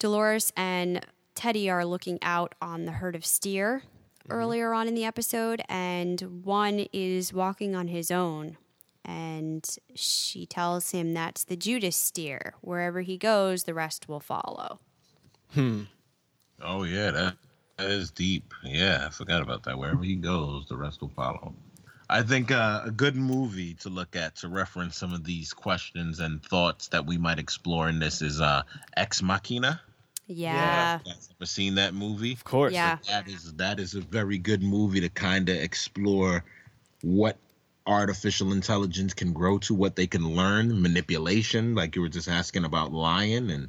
Dolores and Teddy are looking out on the herd of steer earlier on in the episode, and one is walking on his own. And she tells him that's the Judas steer. Wherever he goes, the rest will follow. Hmm. Oh yeah, that that is deep. Yeah, I forgot about that. Wherever he goes, the rest will follow. I think uh, a good movie to look at to reference some of these questions and thoughts that we might explore in this is uh, Ex Machina. Yeah. You guys ever seen that movie? Of course. Yeah. That is that is a very good movie to kind of explore what artificial intelligence can grow to, what they can learn, manipulation, like you were just asking about lying, and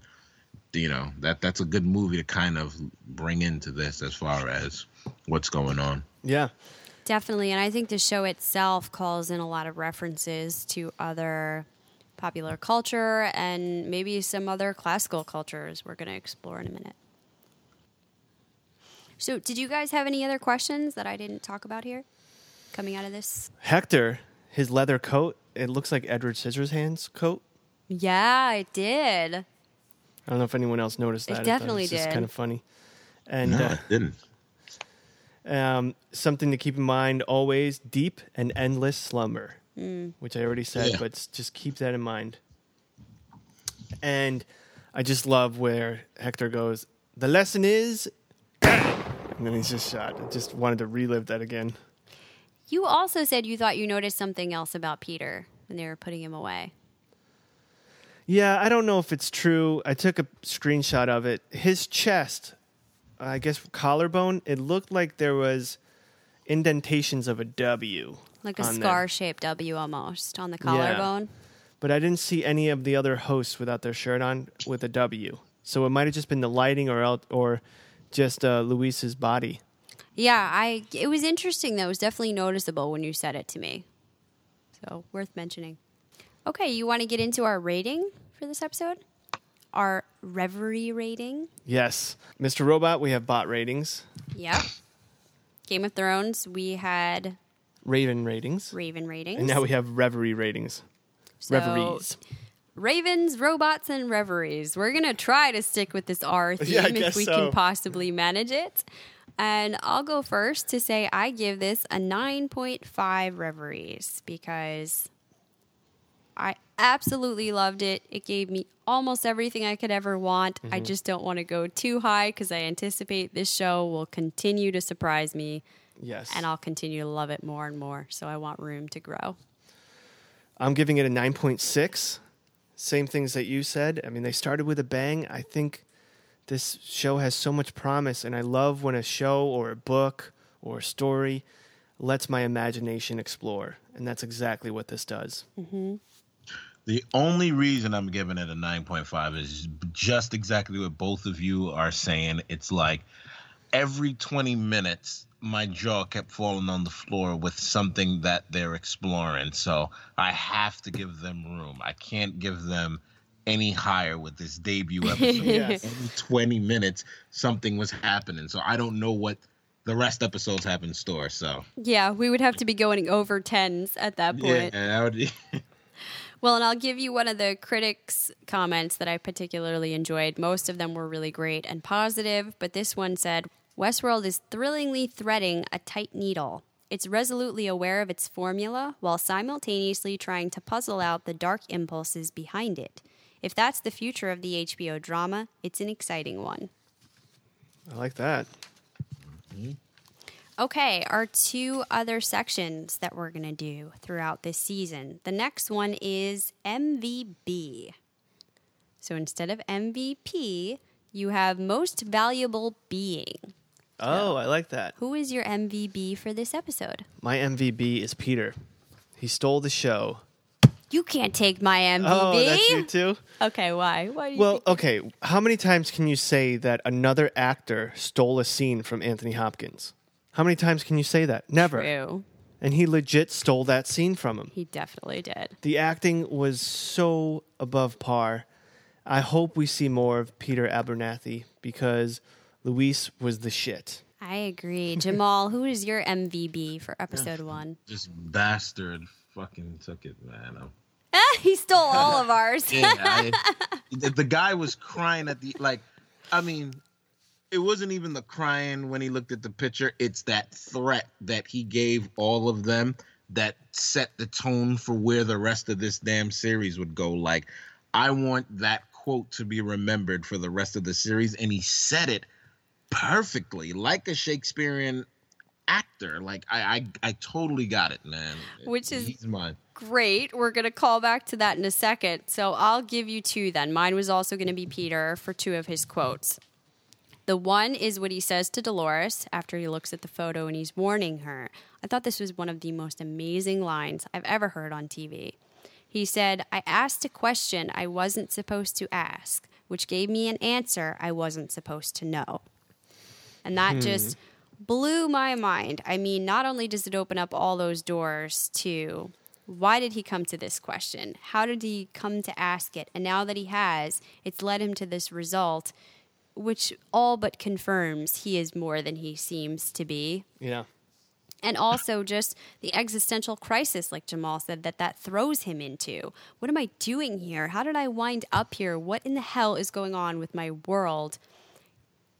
you know that that's a good movie to kind of bring into this as far as what's going on. Yeah. Definitely. And I think the show itself calls in a lot of references to other popular culture and maybe some other classical cultures we're going to explore in a minute. So, did you guys have any other questions that I didn't talk about here coming out of this? Hector, his leather coat, it looks like Edward Scissorhands' coat. Yeah, I did. I don't know if anyone else noticed that. It that. definitely it's just did. kind of funny. And No, uh, it didn't. um, something to keep in mind always deep and endless slumber, Mm. which I already said, Yeah. but just keep that in mind. And I just love where Hector goes, the lesson is, and then he's just shot. I just wanted to relive that again. You also said you thought you noticed something else about Peter when they were putting him away. Yeah, I don't know if it's true. I took a screenshot of it. His chest, I guess collarbone, it looked like there was indentations of a W. Like a scar shaped W almost on the Yeah. collarbone. But I didn't see any of the other hosts without their shirt on with a W. So it might have just been the lighting or or just uh, Louis's body. Yeah, I it was interesting though. It was definitely noticeable when you said it to me. So worth mentioning. Okay, you want to get into our rating for this episode? Our reverie rating. Yes. Mr. Robot, we have bot ratings, Yep. Game of Thrones, we had Raven ratings, Raven ratings. and now we have Reverie ratings. So, Reveries. Ravens, robots, and reveries. We're gonna try to stick with this R theme Yeah, if we so. can possibly manage it. And I'll go first to say I give this a 9.5 reveries because I absolutely loved it. It gave me almost everything I could ever want. I Mhm. just don't want to go too high because I anticipate this show will continue to surprise me. Yes. And I'll continue to love it more and more. So I want room to grow. I'm giving it a 9.6. Same things that you said. I mean, they started with a bang. I think this show has so much promise, and I love when a show or a book or a story lets my imagination explore. And that's exactly what this does. Mm-hmm. The only reason I'm giving it a 9.5 is just exactly what both of you are saying. It's like every 20 minutes, my jaw kept falling on the floor with something that they're exploring. So I have to give them room. I can't give them any higher with this debut episode. Yes. Every 20 minutes, something was happening. So I don't know what the rest episodes have in store. So Yeah, we would have to be going over tens at that point. yeah, that be. Well, and I'll give you one of the critics' comments that I particularly enjoyed. Most of them were really great and positive, but this one said Westworld is thrillingly threading a tight needle. It's resolutely aware of its formula while simultaneously trying to puzzle out the dark impulses behind it. If that's the future of the HBO drama, it's an exciting one. I like that. Mm-hmm. Okay, our two other sections that we're going to do throughout this season. The next one is MVB. So instead of MVP, you have most valuable being. Oh, I like that. Who is your MVB for this episode? My MVB is Peter. He stole the show. You can't take my MVB. Oh, that's you too? Okay, why? Why do you Well, think- okay. How many times can you say that another actor stole a scene from Anthony Hopkins? How many times can you say that? Never. True. And he legit stole that scene from him. He definitely did. The acting was so above par. I hope we see more of Peter Abernathy because Louis was the shit. I agree. Jamal, who is your MVB for episode one? This bastard fucking took it, man. I'm- eh, he stole all of ours. yeah, I, the, the guy was crying at the like. I mean, it wasn't even the crying when he looked at the picture. It's that threat that he gave all of them that set the tone for where the rest of this damn series would go. Like, I want that quote to be remembered for the rest of the series, and he said it perfectly, like a Shakespearean actor. Like, I, I, I totally got it, man. Which is- he's mine. Great. We're going to call back to that in a second. So I'll give you two then. Mine was also going to be Peter for two of his quotes. The one is what he says to Dolores after he looks at the photo and he's warning her. I thought this was one of the most amazing lines I've ever heard on TV. He said, I asked a question I wasn't supposed to ask, which gave me an answer I wasn't supposed to know. And that hmm. just blew my mind. I mean, not only does it open up all those doors to why did he come to this question? How did he come to ask it? And now that he has, it's led him to this result, which all but confirms he is more than he seems to be. Yeah. And also just the existential crisis, like Jamal said, that that throws him into. What am I doing here? How did I wind up here? What in the hell is going on with my world?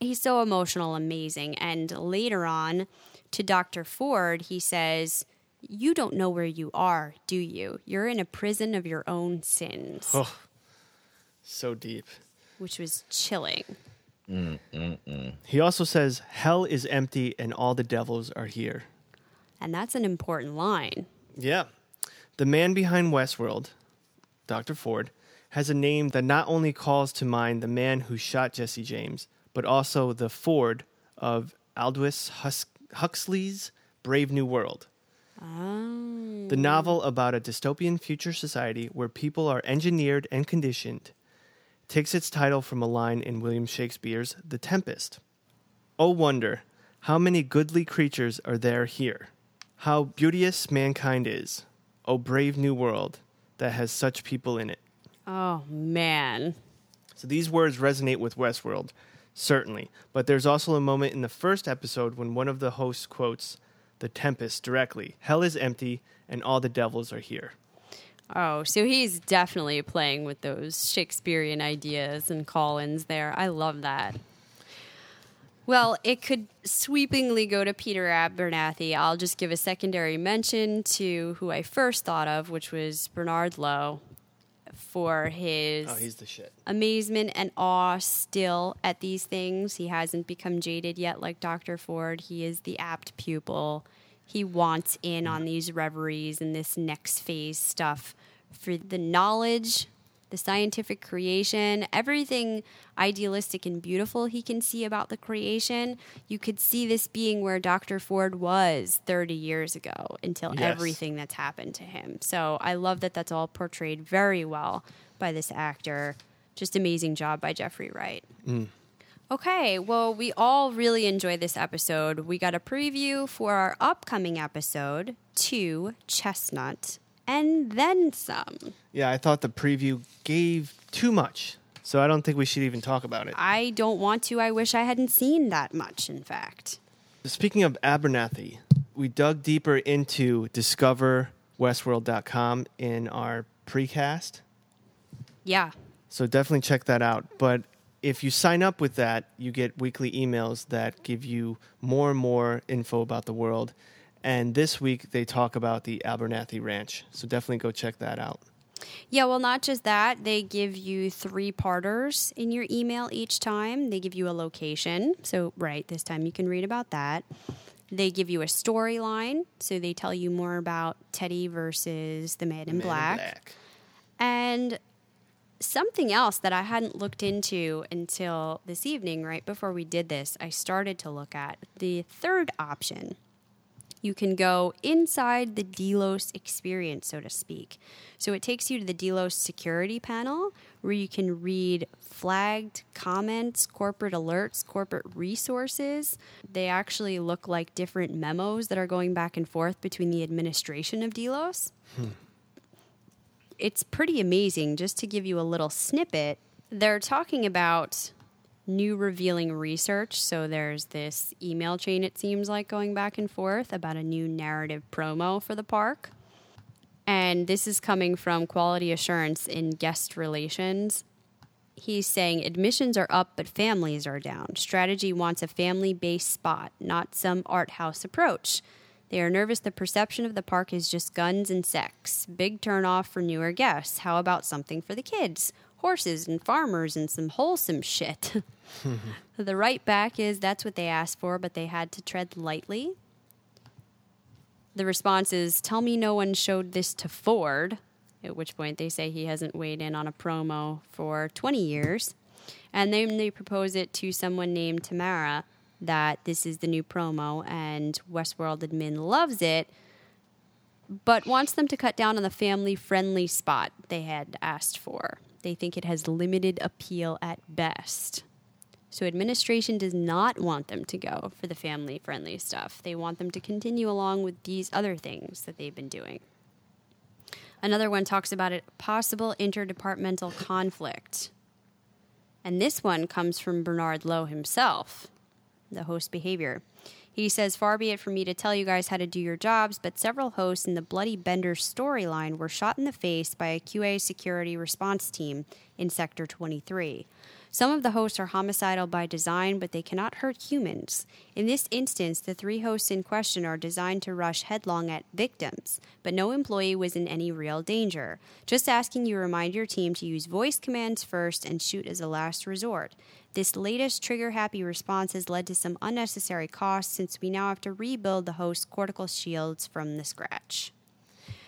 He's so emotional, amazing. And later on, to Dr. Ford, he says, You don't know where you are, do you? You're in a prison of your own sins, Oh, so deep. which was chilling. He also says, Hell is empty and all the devils are here. And that's an important line. Yeah. The man behind Westworld, Dr. Ford, has a name that not only calls to mind the man who shot Jesse James, but also the Ford of Aldous Hus- Huxley's Brave New World. Oh. The novel about a dystopian future society where people are engineered and conditioned takes its title from a line in William Shakespeare's The Tempest. Oh, wonder, how many goodly creatures are there here? How beauteous mankind is. Oh, brave new world that has such people in it. Oh, man. So these words resonate with Westworld, certainly. But there's also a moment in the first episode when one of the hosts quotes The Tempest directly Hell is empty and all the devils are here. Oh, so he's definitely playing with those Shakespearean ideas and call-ins there. I love that. Well, it could sweepingly go to Peter Abernathy. I'll just give a secondary mention to who I first thought of, which was Bernard Lowe, for oh, his Oh, he's the shit. amazement and awe still at these things. He hasn't become jaded yet like Dr. Ford. He is the apt pupil. He wants in on mm-hmm. these reveries and this next phase stuff for the knowledge, the scientific creation, everything idealistic and beautiful he can see about the creation. You could see this being where Dr. Ford was 30 years ago until Yes. everything that's happened to him. So I love that that's all portrayed very well by this actor. Just amazing job by Jeffrey Wright. Mm. Okay, well, we all really enjoyed this episode. We got a preview for our upcoming episode, Two Chestnut. And then some. Yeah, I thought the preview gave too much, so I don't think we should even talk about it. I don't want to. I wish I hadn't seen that much, in fact. Speaking of Abernathy, we dug deeper into discoverwestworld.com in our precast. Yeah. So definitely check that out. But if you sign up with that, you get weekly emails that give you more and more info about the world. And this week they talk about the Abernathy Ranch. So definitely go check that out. Yeah, well, not just that. They give you three parters in your email each time. They give you a location. So, right, this time you can read about that. They give you a storyline. So, they tell you more about Teddy versus the Man in, Man in Black. Black. And something else that I hadn't looked into until this evening, right before we did this, I started to look at the third option. You can go inside the Delos experience, so to speak. So it takes you to the Delos security panel where you can read flagged comments, corporate alerts, corporate resources. They actually look like different memos that are going back and forth between the administration of Delos hmm. it's pretty amazing. Just to give you a little snippet, they're talking about new revealing research. So there's this email chain, it seems like, going back and forth about a new narrative promo for the park. And this is coming from Quality Assurance in Guest Relations. He's saying admissions are up, but families are down. Strategy wants a family based spot, not some art house approach. They are nervous the perception of the park is just guns and sex. Big turnoff for newer guests. How about something for the kids? Horses and farmers and some wholesome shit. the right back is that's what they asked for, but they had to tread lightly. The response is tell me no one showed this to Ford, at which point they say he hasn't weighed in on a promo for 20 years. And then they propose it to someone named Tamara that this is the new promo and Westworld admin loves it, but wants them to cut down on the family friendly spot they had asked for. They think it has limited appeal at best. So, administration does not want them to go for the family friendly stuff. They want them to continue along with these other things that they've been doing. Another one talks about a possible interdepartmental conflict. And this one comes from Bernard Lowe himself the host behavior. He says, Far be it from me to tell you guys how to do your jobs, but several hosts in the Bloody Bender storyline were shot in the face by a QA security response team in Sector 23. Some of the hosts are homicidal by design, but they cannot hurt humans. In this instance, the three hosts in question are designed to rush headlong at victims, but no employee was in any real danger. Just asking you remind your team to use voice commands first and shoot as a last resort. This latest trigger happy response has led to some unnecessary costs since we now have to rebuild the host's cortical shields from the scratch.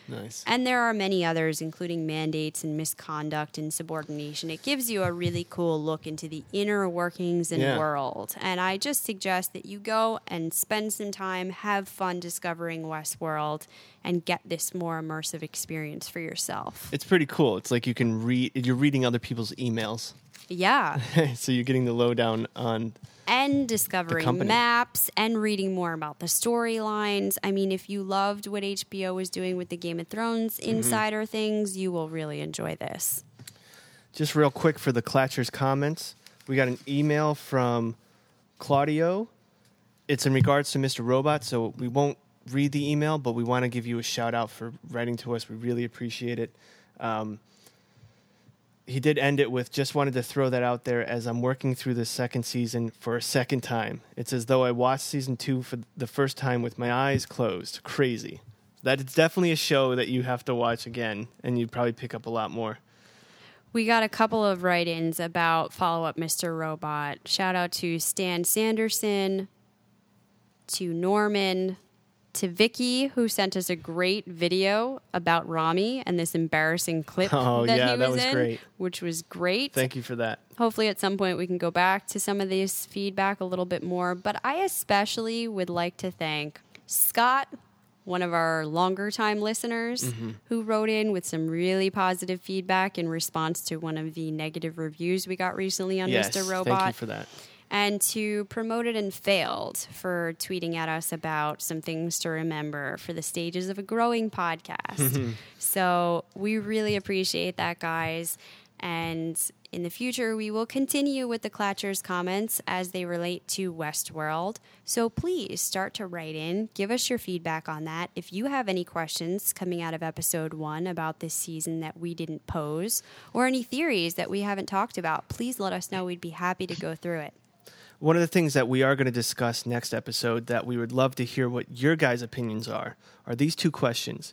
Nice. And there are many others, including mandates and misconduct and subordination. It gives you a really cool look into the inner workings and Yeah. world. And I just suggest that you go and spend some time, have fun discovering Westworld, and get this more immersive experience for yourself. It's pretty cool. It's like you can read. You're reading other people's emails, Yeah. so you're getting the lowdown on. and discovering maps and reading more about the storylines. I mean, if you loved what HBO was doing with the Game of Thrones Mm-hmm. insider things, you will really enjoy this. Just real quick for the Clatchers comments, we got an email from Claudio. It's in regards to Mr. Robot, so we won't read the email, but we want to give you a shout out for writing to us. We really appreciate it. Um, he did end it with just wanted to throw that out there as I'm working through the second season for a second time. It's as though I watched season two for the first time with my eyes closed. Crazy. That is definitely a show that you have to watch again, and you'd probably pick up a lot more. We got a couple of write ins about Follow Up Mr. Robot. Shout out to Stan Sanderson, to Norman, to Vicky, who sent us a great video about Rami and this embarrassing clip Oh, that yeah, he that was, was in, great. which was great. Thank you for that. Hopefully, at some point, we can go back to some of this feedback a little bit more. But I especially would like to thank Scott, one of our longer time listeners, Mm-hmm. who wrote in with some really positive feedback in response to one of the negative reviews we got recently on yes, Mr. Robot. thank you for that. And to Promoted and Failed for tweeting at us about some things to remember for the stages of a growing podcast. so we really appreciate that, guys. And in the future, we will continue with the Clatchers comments as they relate to Westworld. So please start to write in, give us your feedback on that. If you have any questions coming out of episode one about this season that we didn't pose, or any theories that we haven't talked about, please let us know. We'd be happy to go through it. One of the things that we are going to discuss next episode that we would love to hear what your guys' opinions are are these two questions.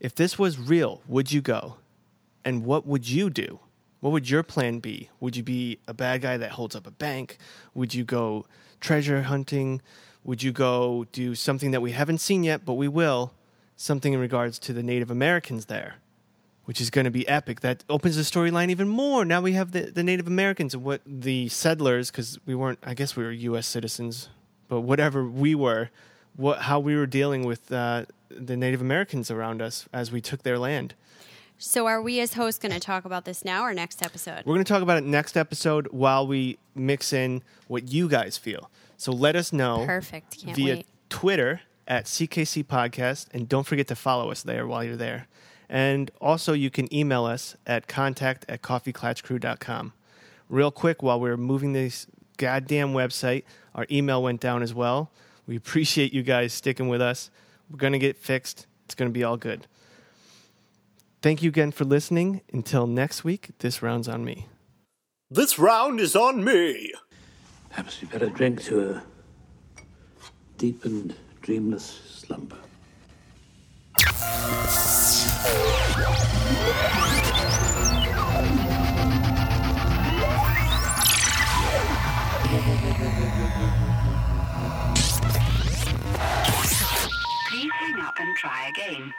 If this was real, would you go? And what would you do? What would your plan be? Would you be a bad guy that holds up a bank? Would you go treasure hunting? Would you go do something that we haven't seen yet, but we will? Something in regards to the Native Americans there, which is going to be epic. That opens the storyline even more. Now we have the, the Native Americans and what the settlers, because we weren't, I guess we were U.S. citizens, but whatever we were, what how we were dealing with uh, the Native Americans around us as we took their land. So, are we as hosts going to talk about this now or next episode? We're going to talk about it next episode while we mix in what you guys feel. So let us know Perfect. Can't via wait. Twitter at CKC Podcast, and don't forget to follow us there while you're there. And also, you can email us at contact at coffeeclatchcrew.com. Real quick, while we're moving this goddamn website, our email went down as well. We appreciate you guys sticking with us. We're going to get fixed. It's going to be all good. Thank you again for listening. Until next week, this round's on me. This round is on me. Perhaps we better drink to a deep and dreamless slumber. Please hang up and try again.